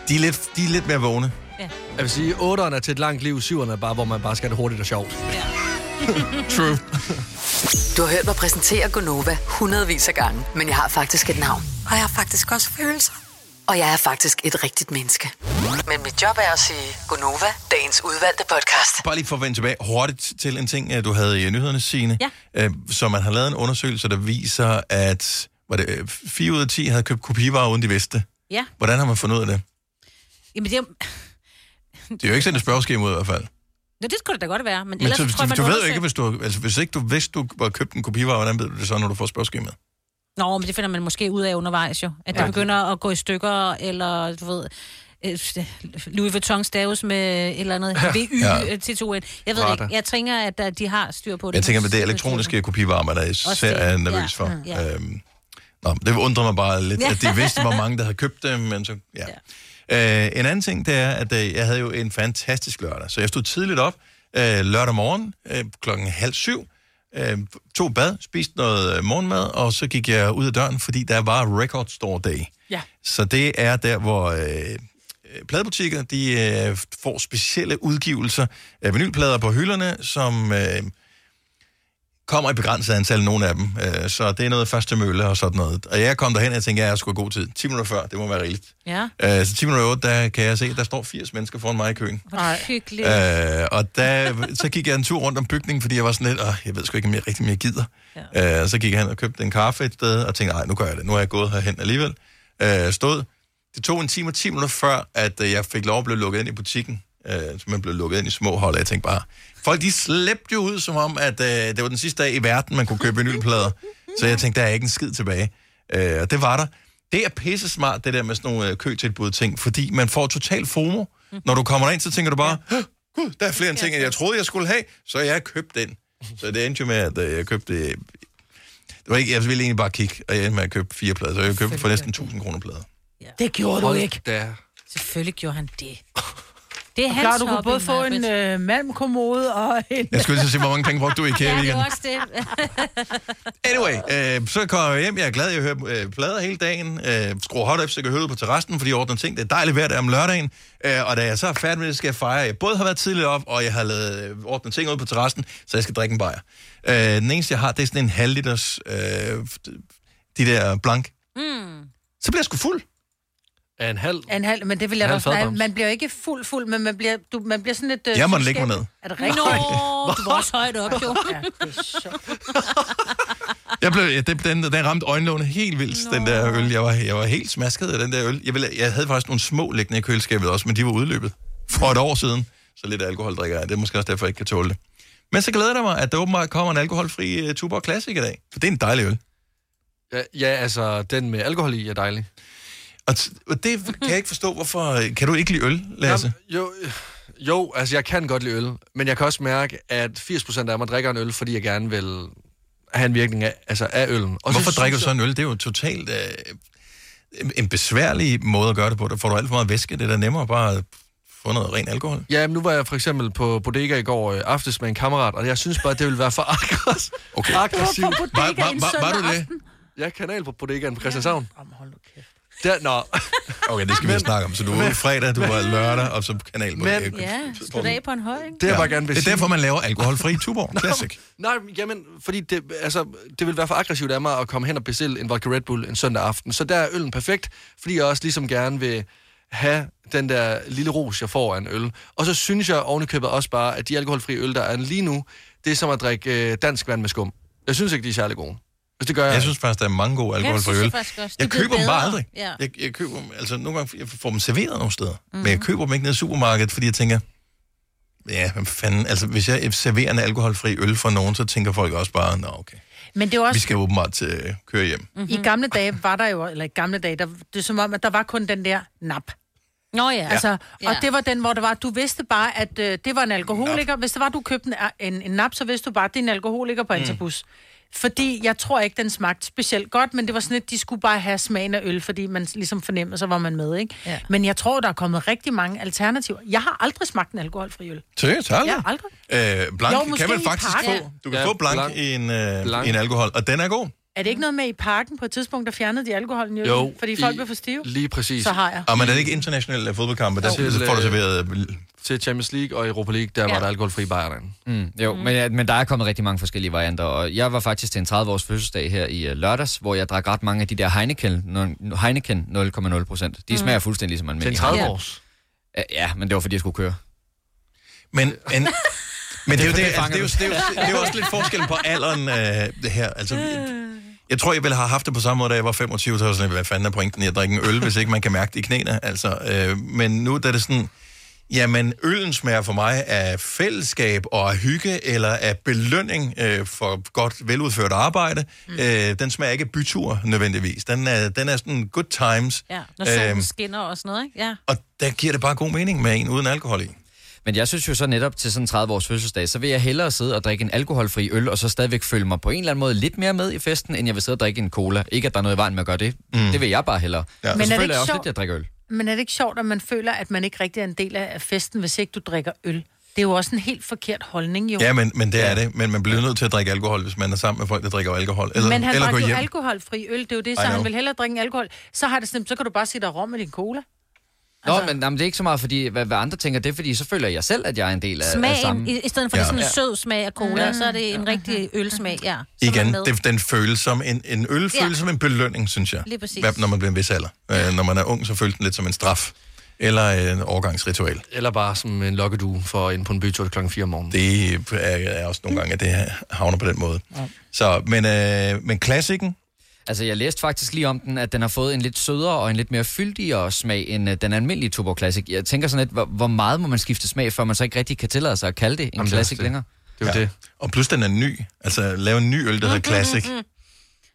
de, er lidt, de er lidt mere vågne.
Ja.
Jeg vil sige, 8'eren er til et langt liv, 7'eren er bare, hvor man bare skal have det hurtigt og sjovt.
True.
Du har hørt mig præsentere Gonova hundredvis af gange, men jeg har faktisk et navn. Og jeg har faktisk også følelser. Og jeg er faktisk et rigtigt menneske. Men mit job er at sige Gonova, dagens udvalgte podcast.
Bare lige for at vende tilbage hurtigt til en ting, øh, du havde i nyhederne, Signe.
Ja.
Øh, så man har lavet en undersøgelse, der viser, at var det, øh, 4 ud af 10 havde købt kopivarer, uden de vidste.
Ja.
Hvordan har man fundet ud af det?
Jamen, det er jo...
Det er jo ikke sådan et spørgeskema ud i hvert fald.
Nå, det skulle det da godt være. Men,
Men
ellers
du,
tror
du,
man
du ved jo ikke, hvis du, altså, hvis ikke du vidste, du var købt en kopivare, hvordan ved du det så, når du får spørgeskemaet?
Nå, men det finder man måske ud af undervejs jo. At ja. det begynder at gå i stykker, eller du ved... øh, Louis Vuitton staves med et eller andet
Ja.
VY
Ja.
ja. til 2 Jeg ved
Prada.
ikke. Jeg tænker, at der- de har styr på det.
Jeg tænker, at det elektroniske kopivarer, man er især
det.
er nervøs
Ja.
for.
Ja.
Øhm, nå, det undrer mig bare lidt, at de vidste, hvor mange, der havde købt dem, men så, ja. Øh, en anden ting, det er, at øh, jeg havde jo en fantastisk lørdag, så jeg stod tidligt op øh, lørdag morgen øh, klokken halv syv, øh, tog bad, spiste noget øh, morgenmad, og så gik jeg ud af døren, fordi der var Record Store Day.
Ja.
Så det er der, hvor øh, pladebutikker, de øh, får specielle udgivelser af vinylplader på hylderne, som øh, kommer i begrænset antal, nogle af dem. Øh, så det er noget første mølle og sådan noget. Og jeg kom derhen, og jeg tænkte, ja, jeg skulle have god tid. 10 minutter før, det må være rigeligt.
Ja.
Øh, så 10 minutter i otte, der kan jeg se, der står 80 mennesker foran mig i køen.
Hvor hyggeligt.
Øh, og der, så gik jeg en tur rundt om bygningen, fordi jeg var sådan lidt, Åh, jeg ved sgu ikke, om jeg rigtig mere gider. Ja. Øh, så gik jeg hen og købte en kaffe et sted, og tænkte, nej, nu gør jeg det. Nu er jeg gået herhen alligevel. Øh, stod. Det tog en time og 10 minutter før, at øh, jeg fik lov at blive lukket ind i butikken. Øh, så man blev lukket ind i små hold, og jeg tænkte bare, folk de slæbte jo ud, som om, at øh, det var den sidste dag i verden, man kunne købe vinylplader. Så jeg tænkte, der er ikke en skid tilbage. Øh, og det var der. Det er pisse smart, det der med sådan nogle øh, køtilbud ting, fordi man får total FOMO. Når du kommer ind, så tænker du bare, "Hå, gud, der er flere end ting, end jeg troede, jeg skulle have, så jeg har købt den. Så det endte jo med, at øh, jeg købte... Øh, det var ikke, jeg ville egentlig bare kigge, og jeg endte med at købe fire plader, så jeg købte for næsten 1000 kroner plader.
Det gjorde du ikke.
Da.
Selvfølgelig gjorde han det. Det er hans
klar, du kunne både få en øh, malmkommode og en...
Jeg skulle lige sige, hvor mange penge brugte du i IKEA i
Ja, det er
weekenden?
også det.
Anyway, øh, så kommer jeg hjem. Jeg er glad, jeg hører øh, plader hele dagen. Øh, skruer hot up, så jeg kan høre på terrassen, fordi jeg ordner ting. Det er dejligt vejr der om lørdagen. Øh, og da jeg så er færdig med det, skal jeg fejre. Jeg både har været tidligt op, og jeg har lavet øh, ordnet ting ud på terrassen, så jeg skal drikke en bajer. Øh, den eneste, jeg har, det er sådan en halv liters, øh, de der blank.
Mm.
Så bliver jeg sgu fuld.
Af en halv.
En halv, men det vil jeg da. Nej, man bliver jo ikke fuld, fuld, men man bliver, du, man bliver sådan lidt... Øh,
Jeg må lægge mig ned.
Er det rigtigt?
Nå, du var også højt op, jo.
Ja, det er sjovt.
Jeg blev, ja, det, den, den ramte øjenlågene helt vildt, Nå. den der øl. Jeg var, jeg var helt smasket af den der øl. Jeg, ville, jeg havde faktisk nogle små liggende i køleskabet også, men de var udløbet for et år siden. Så lidt alkohol drikker jeg. Det er måske også derfor, jeg ikke kan tåle det. Men så glæder det mig, at der åbenbart kommer en alkoholfri uh, Tuborg Classic i dag. For det er en dejlig øl.
Ja, ja, altså, den med alkohol i er dejlig.
Og, det kan jeg ikke forstå, hvorfor... Kan du ikke lide øl, Lasse?
Jamen, jo, øh, jo, altså jeg kan godt lide øl, men jeg kan også mærke, at 80% af mig drikker en øl, fordi jeg gerne vil have en virkning af, altså af øllen. Og
Hvorfor
synes
drikker du så en øl? Det er jo totalt uh, en besværlig måde at gøre det på. Der får du alt for meget væske. Det er da nemmere bare at få noget ren alkohol.
Ja, men nu var jeg for eksempel på Bodega i går øh, aftes med en kammerat, og jeg synes bare, det ville være for aggress-
Okay.
aggressivt.
Du var på bodega
Var- var- var- var du det?
aften.
Jeg er kanal på Bodegaen på Christianshavn.
Jamen, hold nu kæft.
Der, nå.
Okay, det skal vi snakke om. Så du var ude fredag, du var lørdag, og så kanal på
Men-
det.
Ja, af på en høj, ikke?
Det jeg bare gerne vil
Det er
sige.
derfor, man laver alkoholfri Tuborg Classic.
Nej, jamen, fordi det, altså, det vil være for aggressivt af mig at komme hen og bestille en vodka Red Bull en søndag aften. Så der er øllen perfekt, fordi jeg også ligesom gerne vil have den der lille ros, jeg får af en øl. Og så synes jeg ovenikøbet også bare, at de alkoholfrie øl, der er lige nu, det er som at drikke øh, dansk vand med skum. Jeg synes ikke, de er særlig gode. Altså, det gør jeg.
Jeg synes faktisk, der er mange gode alkoholfri øl.
jeg også.
Jeg
er
køber dem bare aldrig.
Ja.
Jeg, jeg køber dem, altså nogle gange, jeg får dem serveret nogle steder. Mm. Men jeg køber dem ikke ned i supermarkedet, fordi jeg tænker, ja, hvad fanden, altså hvis jeg serverer en alkoholfri øl for nogen, så tænker folk også bare, nå okay,
Men det er jo
vi
også...
skal åbenbart til, køre hjem.
Mm-hmm. I gamle dage var der jo, eller i gamle dage, der, det er som om, at der var kun den der nap.
Nå ja.
Altså, og
Ja.
det var den, hvor det var, du vidste bare, at øh, det var en alkoholiker. Hvis det var, du købte en, en, en nap, så vidste du bare, at det er en alkoholiker på Antabus. Fordi jeg tror ikke, den smagte specielt godt, men det var sådan, at de skulle bare have smagen af øl, fordi man ligesom fornemmede, så var man med, ikke?
Ja.
Men jeg tror, der er kommet rigtig mange alternativer. Jeg har aldrig smagt en alkoholfri øl.
Seriøst, aldrig?
Ja, aldrig.
Øh, blank
Jo,
kan man faktisk få. Du kan
Ja,
få blank,
blank.
i en, øh,
Blank.
i en alkohol, og den er god.
Er det ikke noget med i parken på et tidspunkt, der fjernede de alkoholen øl?
Jo,
Fordi folk
i-
blev for stive?
Lige præcis.
Så har jeg.
Og men er det ikke internationale fodboldkampe, der
Jo.
får du serveret...
Til Champions League og Europa League, der
Ja.
var der alkoholfri bajer derinde.
Mm, jo, mm. Men, ja, men der er kommet rigtig mange forskellige varianter, og jeg var faktisk til en 30-års fødselsdag her i uh, lørdags, hvor jeg drak ret mange af de der Heineken, no, Heineken 0,0 procent. De
Mm.
smager fuldstændig som
Til en
almindelige
30
Heineken.
års.
Ja, Ja, men det var fordi, jeg skulle køre.
Men, men, men det, er jo
Det
det, altså, er jo, det, er jo, det er jo også lidt forskel på alderen, øh, det her. Altså, jeg tror, jeg ville have haft det på samme måde, da jeg var 25, så var sådan, hvad fanden er pointen i at drikke en øl, hvis ikke man kan mærke det i knæene. Altså, øh, men nu er det sådan, jamen, øllen smager for mig af fællesskab og af hygge, eller af belønning øh, for godt veludført arbejde. Mm. Øh, den smager ikke af bytur nødvendigvis. Den er, den er sådan good times.
Ja, når solen
Øhm,
skinner og sådan noget, ikke? Ja.
og der giver det bare god mening med en uden alkohol i.
Men jeg synes jo så netop til sådan en 30-års fødselsdag, så vil jeg hellere sidde og drikke en alkoholfri øl, og så stadigvæk føle mig på en eller anden måde lidt mere med i festen, end jeg vil sidde og drikke en cola. Ikke at der er noget i vejen med at gøre det. Mm. Det vil jeg bare hellere. Ja.
Men
Men
er det ikke
jeg også
sjovt?
lidt, at jeg drikker øl.
Men er det ikke sjovt, at man føler, at man ikke rigtig er en del af festen, hvis ikke du drikker øl? Det er jo også en helt forkert holdning, jo.
Ja, men, men det er det. Men man bliver nødt til at drikke alkohol, hvis man er sammen med folk, der drikker alkohol. Eller,
men han
eller
drak jo
hjem.
alkoholfri øl, det er jo det,
I
så
know.
han vil hellere drikke en alkohol. Så har det sådan, så kan du bare sige dig rom med din cola.
Nå, altså... men jamen, det er ikke så meget, fordi, hvad, hvad andre tænker, det er fordi, så føler jeg selv, at jeg er en del af, af
Smagen,
sammen.
i, i stedet for
Ja.
ja. det sådan en
Ja.
sød smag af cola, så er det en rigtig ølsmag, ja.
Igen, det, den føles som en, en øl
Ja.
føles som en belønning, synes jeg.
Lige præcis.
Hvad- Når man bliver en vis alder. Øh, når man er ung, så føles den lidt som en straf. Eller en overgangsritual.
Eller bare som en lokkedue for ind på en bytur klokken 4 om morgenen.
Det er, er også nogle gange, at det havner på den måde. Så, men, øh, men klassikken,
Altså, jeg læste faktisk lige om den, at den har fået en lidt sødere og en lidt mere fyldigere smag end uh, den almindelige Tuborg Classic. Jeg tænker sådan lidt, hvor, hvor meget må man skifte smag, før man så ikke rigtig kan tillade sig at kalde det en
Jamen, det er
Classic
også det.
længere?
Det er jo det.
og plus den er ny. Altså, lave en ny øl, der hedder Classic.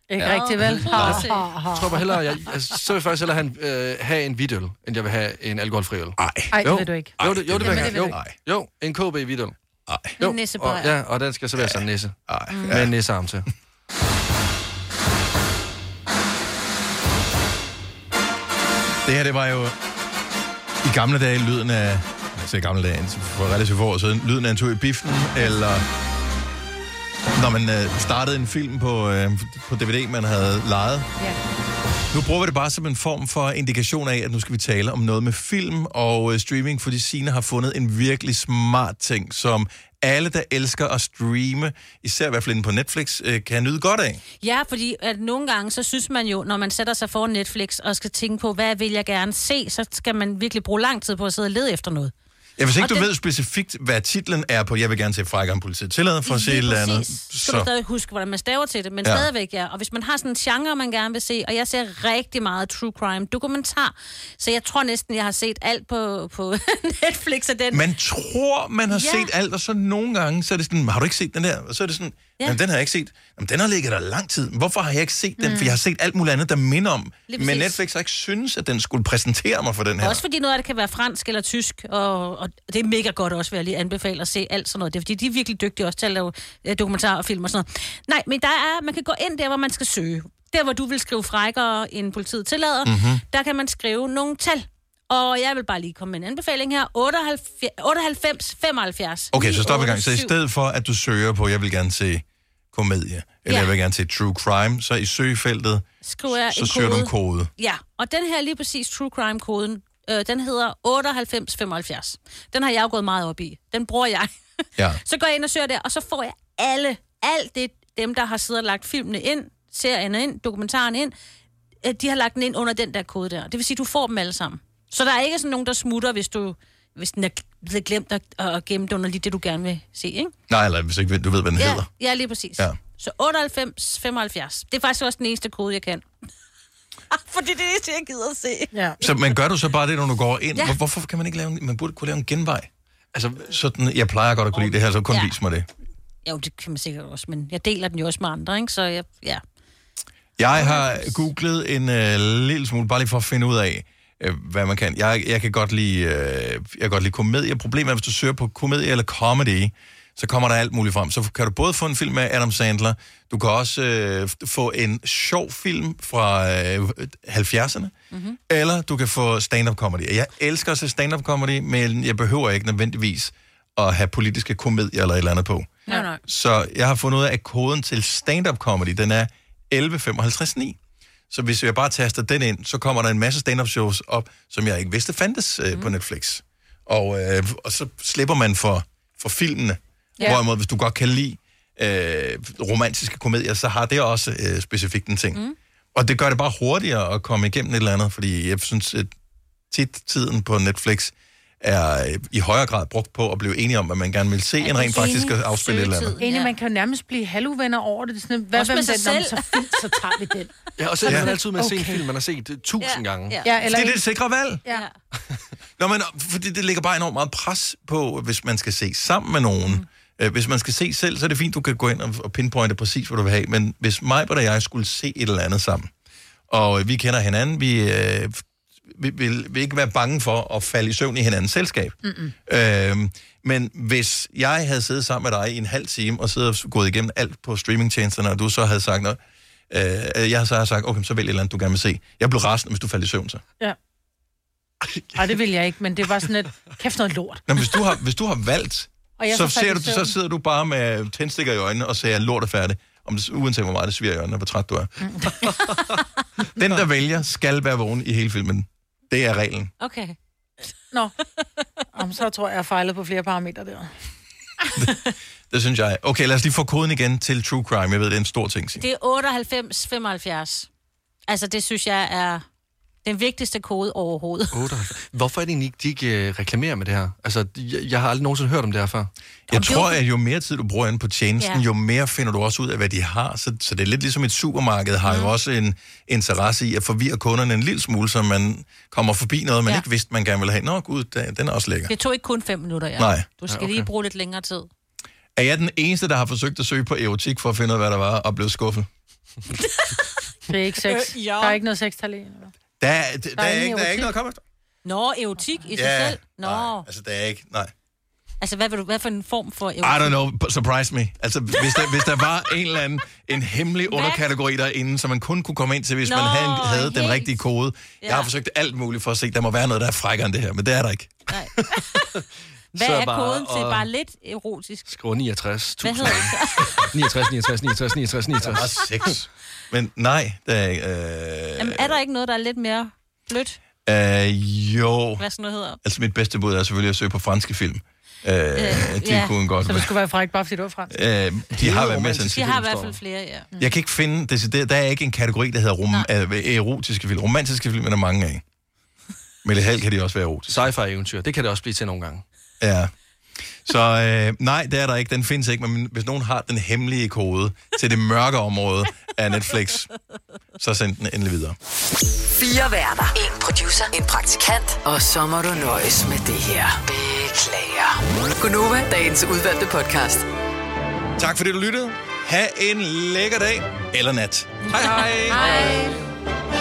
Ikke
Ja.
rigtigt, vel?
Nå.
Jeg tror bare hellere, jeg, altså, så vil jeg faktisk hellere have en, øh, have en hvidøl, end jeg vil have en alkoholfri øl.
Ej.
Ej,
Jo.
det vil du ikke.
Jo, det, jo, det vil
Jamen,
jeg
det
gerne.
vil
Jo,
du
jo, en KB hvidøl.
Ej.
Jo, og, ja, og den skal serveres af en nisse.
Ej.
Med en nissearm til.
Det her, det var jo i gamle dage lyden af... Altså i gamle dage, for relativt få år siden, lyden af en tur i biffen, eller når man øh, startede en film på, øh, på DVD, man havde lejet.
Ja.
Nu bruger vi det bare som en form for indikation af, at nu skal vi tale om noget med film og øh, streaming, fordi Sine har fundet en virkelig smart ting, som alle, der elsker at streame, især i hvert fald inde på Netflix, øh, kan nyde godt af.
Ja, fordi at nogle gange, så synes man jo, når man sætter sig foran Netflix og skal tænke på, hvad vil jeg gerne se, så skal man virkelig bruge lang tid på at sidde og lede efter noget.
Ja, hvis ikke
Og
du
den-
ved specifikt, hvad titlen er på, jeg vil gerne se Frækker politiet tillader for at se et eller andet.
Så skal du stadig huske, hvordan man staver til det, men
Ja.
ja. stadigvæk ja. Og hvis man har sådan en genre, man gerne vil se, og jeg ser rigtig meget true crime dokumentar, så jeg tror næsten, jeg har set alt på, på Netflix af den.
Man tror, man har
Ja.
set alt, og så nogle gange, så er det sådan, har du ikke set den der? Og så er det sådan, ja.
Ja.
jamen den har jeg ikke set. Jamen den har ligget der lang tid. Hvorfor har jeg ikke set den?
Mm.
For jeg har set alt muligt andet, der minder om. Men. Netflix har ikke synes, at den skulle præsentere mig for den her.
Også fordi noget af det kan være fransk eller tysk, og, og det er mega godt også, vil jeg lige anbefale at se alt sådan noget. Det er fordi, de er virkelig dygtige også til at lave øh, dokumentarer og film og sådan noget. Nej, men der er, man kan gå ind der, hvor man skal søge. Der, hvor du vil skrive frækkere end politiet tillader,
Mhm.
mm-hmm. der kan man skrive nogle tal. Og jeg vil bare lige komme med en anbefaling her. 98, 98 75.
Okay, så stop i gang. Så i
987.
stedet for, at du søger på, jeg vil gerne se komedie, eller
Ja.
jeg vil gerne se true crime, så i søgefeltet,
Skriver
så søger du
kode.
en kode.
Ja, og den her lige præcis True Crime-koden, øh, den hedder 9875. Den har jeg jo gået meget op i. Den bruger jeg.
Ja.
så går jeg ind og søger der, og så får jeg alle, alt det, dem der har siddet og lagt filmene ind, serierne ind, dokumentaren ind, øh, de har lagt den ind under den der kode der. Det vil sige, du får dem alle sammen. Så der er ikke sådan nogen, der smutter, hvis du hvis den er blevet glemt at, at gemme det under lige det, du gerne vil se, ikke?
Nej, eller hvis ikke du ved, hvad den
Ja,
hedder.
ja, lige præcis.
Ja.
Så 98, 75. Det er faktisk også den eneste kode, jeg kan. Fordi det er det eneste, jeg gider at se.
Ja.
Så, men gør du så bare det, når du går ind?
Ja.
Hvor, hvorfor kan man ikke lave en, man burde kunne lave en genvej? Altså, sådan, jeg plejer godt at kunne lide det her, så kun
Ja.
vis mig det.
Jo, det kan man sikkert også, men jeg deler den jo også med andre, ikke? Så jeg, ja.
Jeg har googlet en øh, lille smule, bare lige for at finde ud af, øh, hvad man kan. Jeg, jeg kan godt lide, øh, jeg kan godt lide komedie. Problemet er, hvis du søger på komedie eller comedy, så kommer der alt muligt frem. Så kan du både få en film med Adam Sandler, du kan også øh, få en sjov film fra øh, 70'erne, mm-hmm. eller du kan få stand-up comedy. Jeg elsker at se stand-up comedy, men jeg behøver ikke nødvendigvis at have politiske komedier eller et eller andet på.
Nej, nej.
Så jeg har fundet ud af, at koden til stand-up comedy, den er 11.55.9. Så hvis jeg bare taster den ind, så kommer der en masse stand-up shows op, som jeg ikke vidste fandtes øh,
Mm.
på Netflix. Og, øh, og så slipper man for, for filmene.
Ja.
Hvorimod, hvis du godt kan lide øh, romantiske komedier, så har det også øh, specifikt en ting. Mm. Og det gør det bare hurtigere at komme igennem et eller andet, fordi jeg synes, at tit tiden på Netflix er øh, i højere grad brugt på at blive enige om, at man gerne vil se en rent faktisk afspille et eller andet.
Enig, man kan jo nærmest blive halvuvenner over det. det er sådan, hvad
Også med sig
den,
selv.
så fint, så tager vi den.
Ja, og så er
Ja.
man altid med at se en
Okay.
film, man har set øh, tusind gange.
Ja, eller
det er
en-
det sikre valg.
Ja.
Nå, men fordi det ligger bare enormt meget pres på, hvis man skal se sammen med nogen. Mm. Øh, Hvis man skal se selv, så er det fint, du kan gå ind og pinpointe præcis, hvad du vil have. Men hvis mig og jeg skulle se et eller andet sammen, og vi kender hinanden, vi, øh, vi vil, vil ikke være bange for at falde i søvn i hinandens selskab.
Mm-mm.
Øhm, men hvis jeg havde siddet sammen med dig i en halv time og siddet og gået igennem alt på streamingtjenesterne, og du så havde sagt noget, øh, jeg så havde sagt, okay, så vælg et eller andet, du gerne vil se. Jeg blev rasende, hvis du faldt i søvn så.
Ja. Nej, det vil jeg ikke, men det var sådan et, kæft noget lort.
Nå, hvis du har, hvis du har valgt,
Og
så,
så
ser du, så sidder du bare med tændstikker i øjnene og siger, lort er færdig. Om det, uanset hvor meget det sviger i øjnene, hvor træt du er. Den, der vælger, skal være vågen i hele filmen. Det er reglen.
Okay.
Nå. Om, så tror jeg, jeg har fejlet på flere parametre der.
Det synes jeg. Okay, lad os lige få koden igen til True Crime. Jeg ved, det er en stor ting, Signe.
Det er 98-75. Altså, det synes jeg er den vigtigste kode overhovedet.
98. Hvorfor er det egentlig, de ikke øh, reklamerer med det her? Altså, jeg, jeg har aldrig nogensinde hørt om det her før.
Jeg tror, at jo mere tid du bruger inde på tjenesten,
Ja.
jo mere finder du også ud af, hvad de har. Så, så det er lidt ligesom et supermarked, har jo også en interesse i at forvirre kunderne en lille smule, så man kommer forbi noget, man
Ja.
ikke vidste, man gerne ville have. Nå gud, den den er også lækker.
Det tog ikke kun fem minutter, ja.
Nej.
Du skal
Ja, okay.
lige bruge lidt længere tid.
Er jeg den eneste, der har forsøgt at søge på erotik for at finde ud af, hvad der var, og blev skuffet?
Det er ikke sex.
Øh, ja.
Der er ikke noget sex i.
Der, er- der, der, er, ikke, der er ikke noget at komme efter.
Nå, erotik i sig
Ja,
selv? Nå.
Altså, der er ikke... Nej.
Altså, hvad, vil du, hvad for en form for
I
erotik?
don't know, surprise me. Altså, hvis der, hvis der var en eller anden en hemmelig underkategori derinde, som man kun kunne komme ind til, hvis
Nå,
man havde, havde den rigtige kode. Ja. Jeg har forsøgt alt muligt for at se, der må være noget, der er frækkere end det her, men det er der ikke.
Hvad
Så
er
bare
koden til bare lidt erotisk?
Skriver 69.
Hvad hedder det?
69, 69, 69, 69, 69.
Der var seks. Men nej, der er ikke... Øh,
Jamen, er der ikke noget, der er lidt mere blødt?
øh, jo.
Hvad sådan noget hedder?
Altså, mit bedste bud er selvfølgelig at søge på franske film. Øh, de
ja.
kunne godt
Så det skulle være frækt, bare fordi det var fransk.
Øh, de har været med
De har i hvert fald flere, ja.
Jeg kan ikke finde, decideret, der er ikke en kategori, der hedder rom, øh, erotiske film. Romantiske film er der mange af. Men det halv kan de også være erotiske.
Sci-fi eventyr, det kan det også blive til nogle gange.
Ja. Så øh, nej, det er der ikke. Den findes ikke, men hvis nogen har den hemmelige kode til det mørke område af Netflix, så send den endelig videre.
Fire værter. En producer. En praktikant. Og så må du nøjes med det her. Beklager. Gunova, dagens udvalgte podcast.
Tak fordi du lyttede. Ha' en lækker dag eller nat.
Hej hej.
Hej.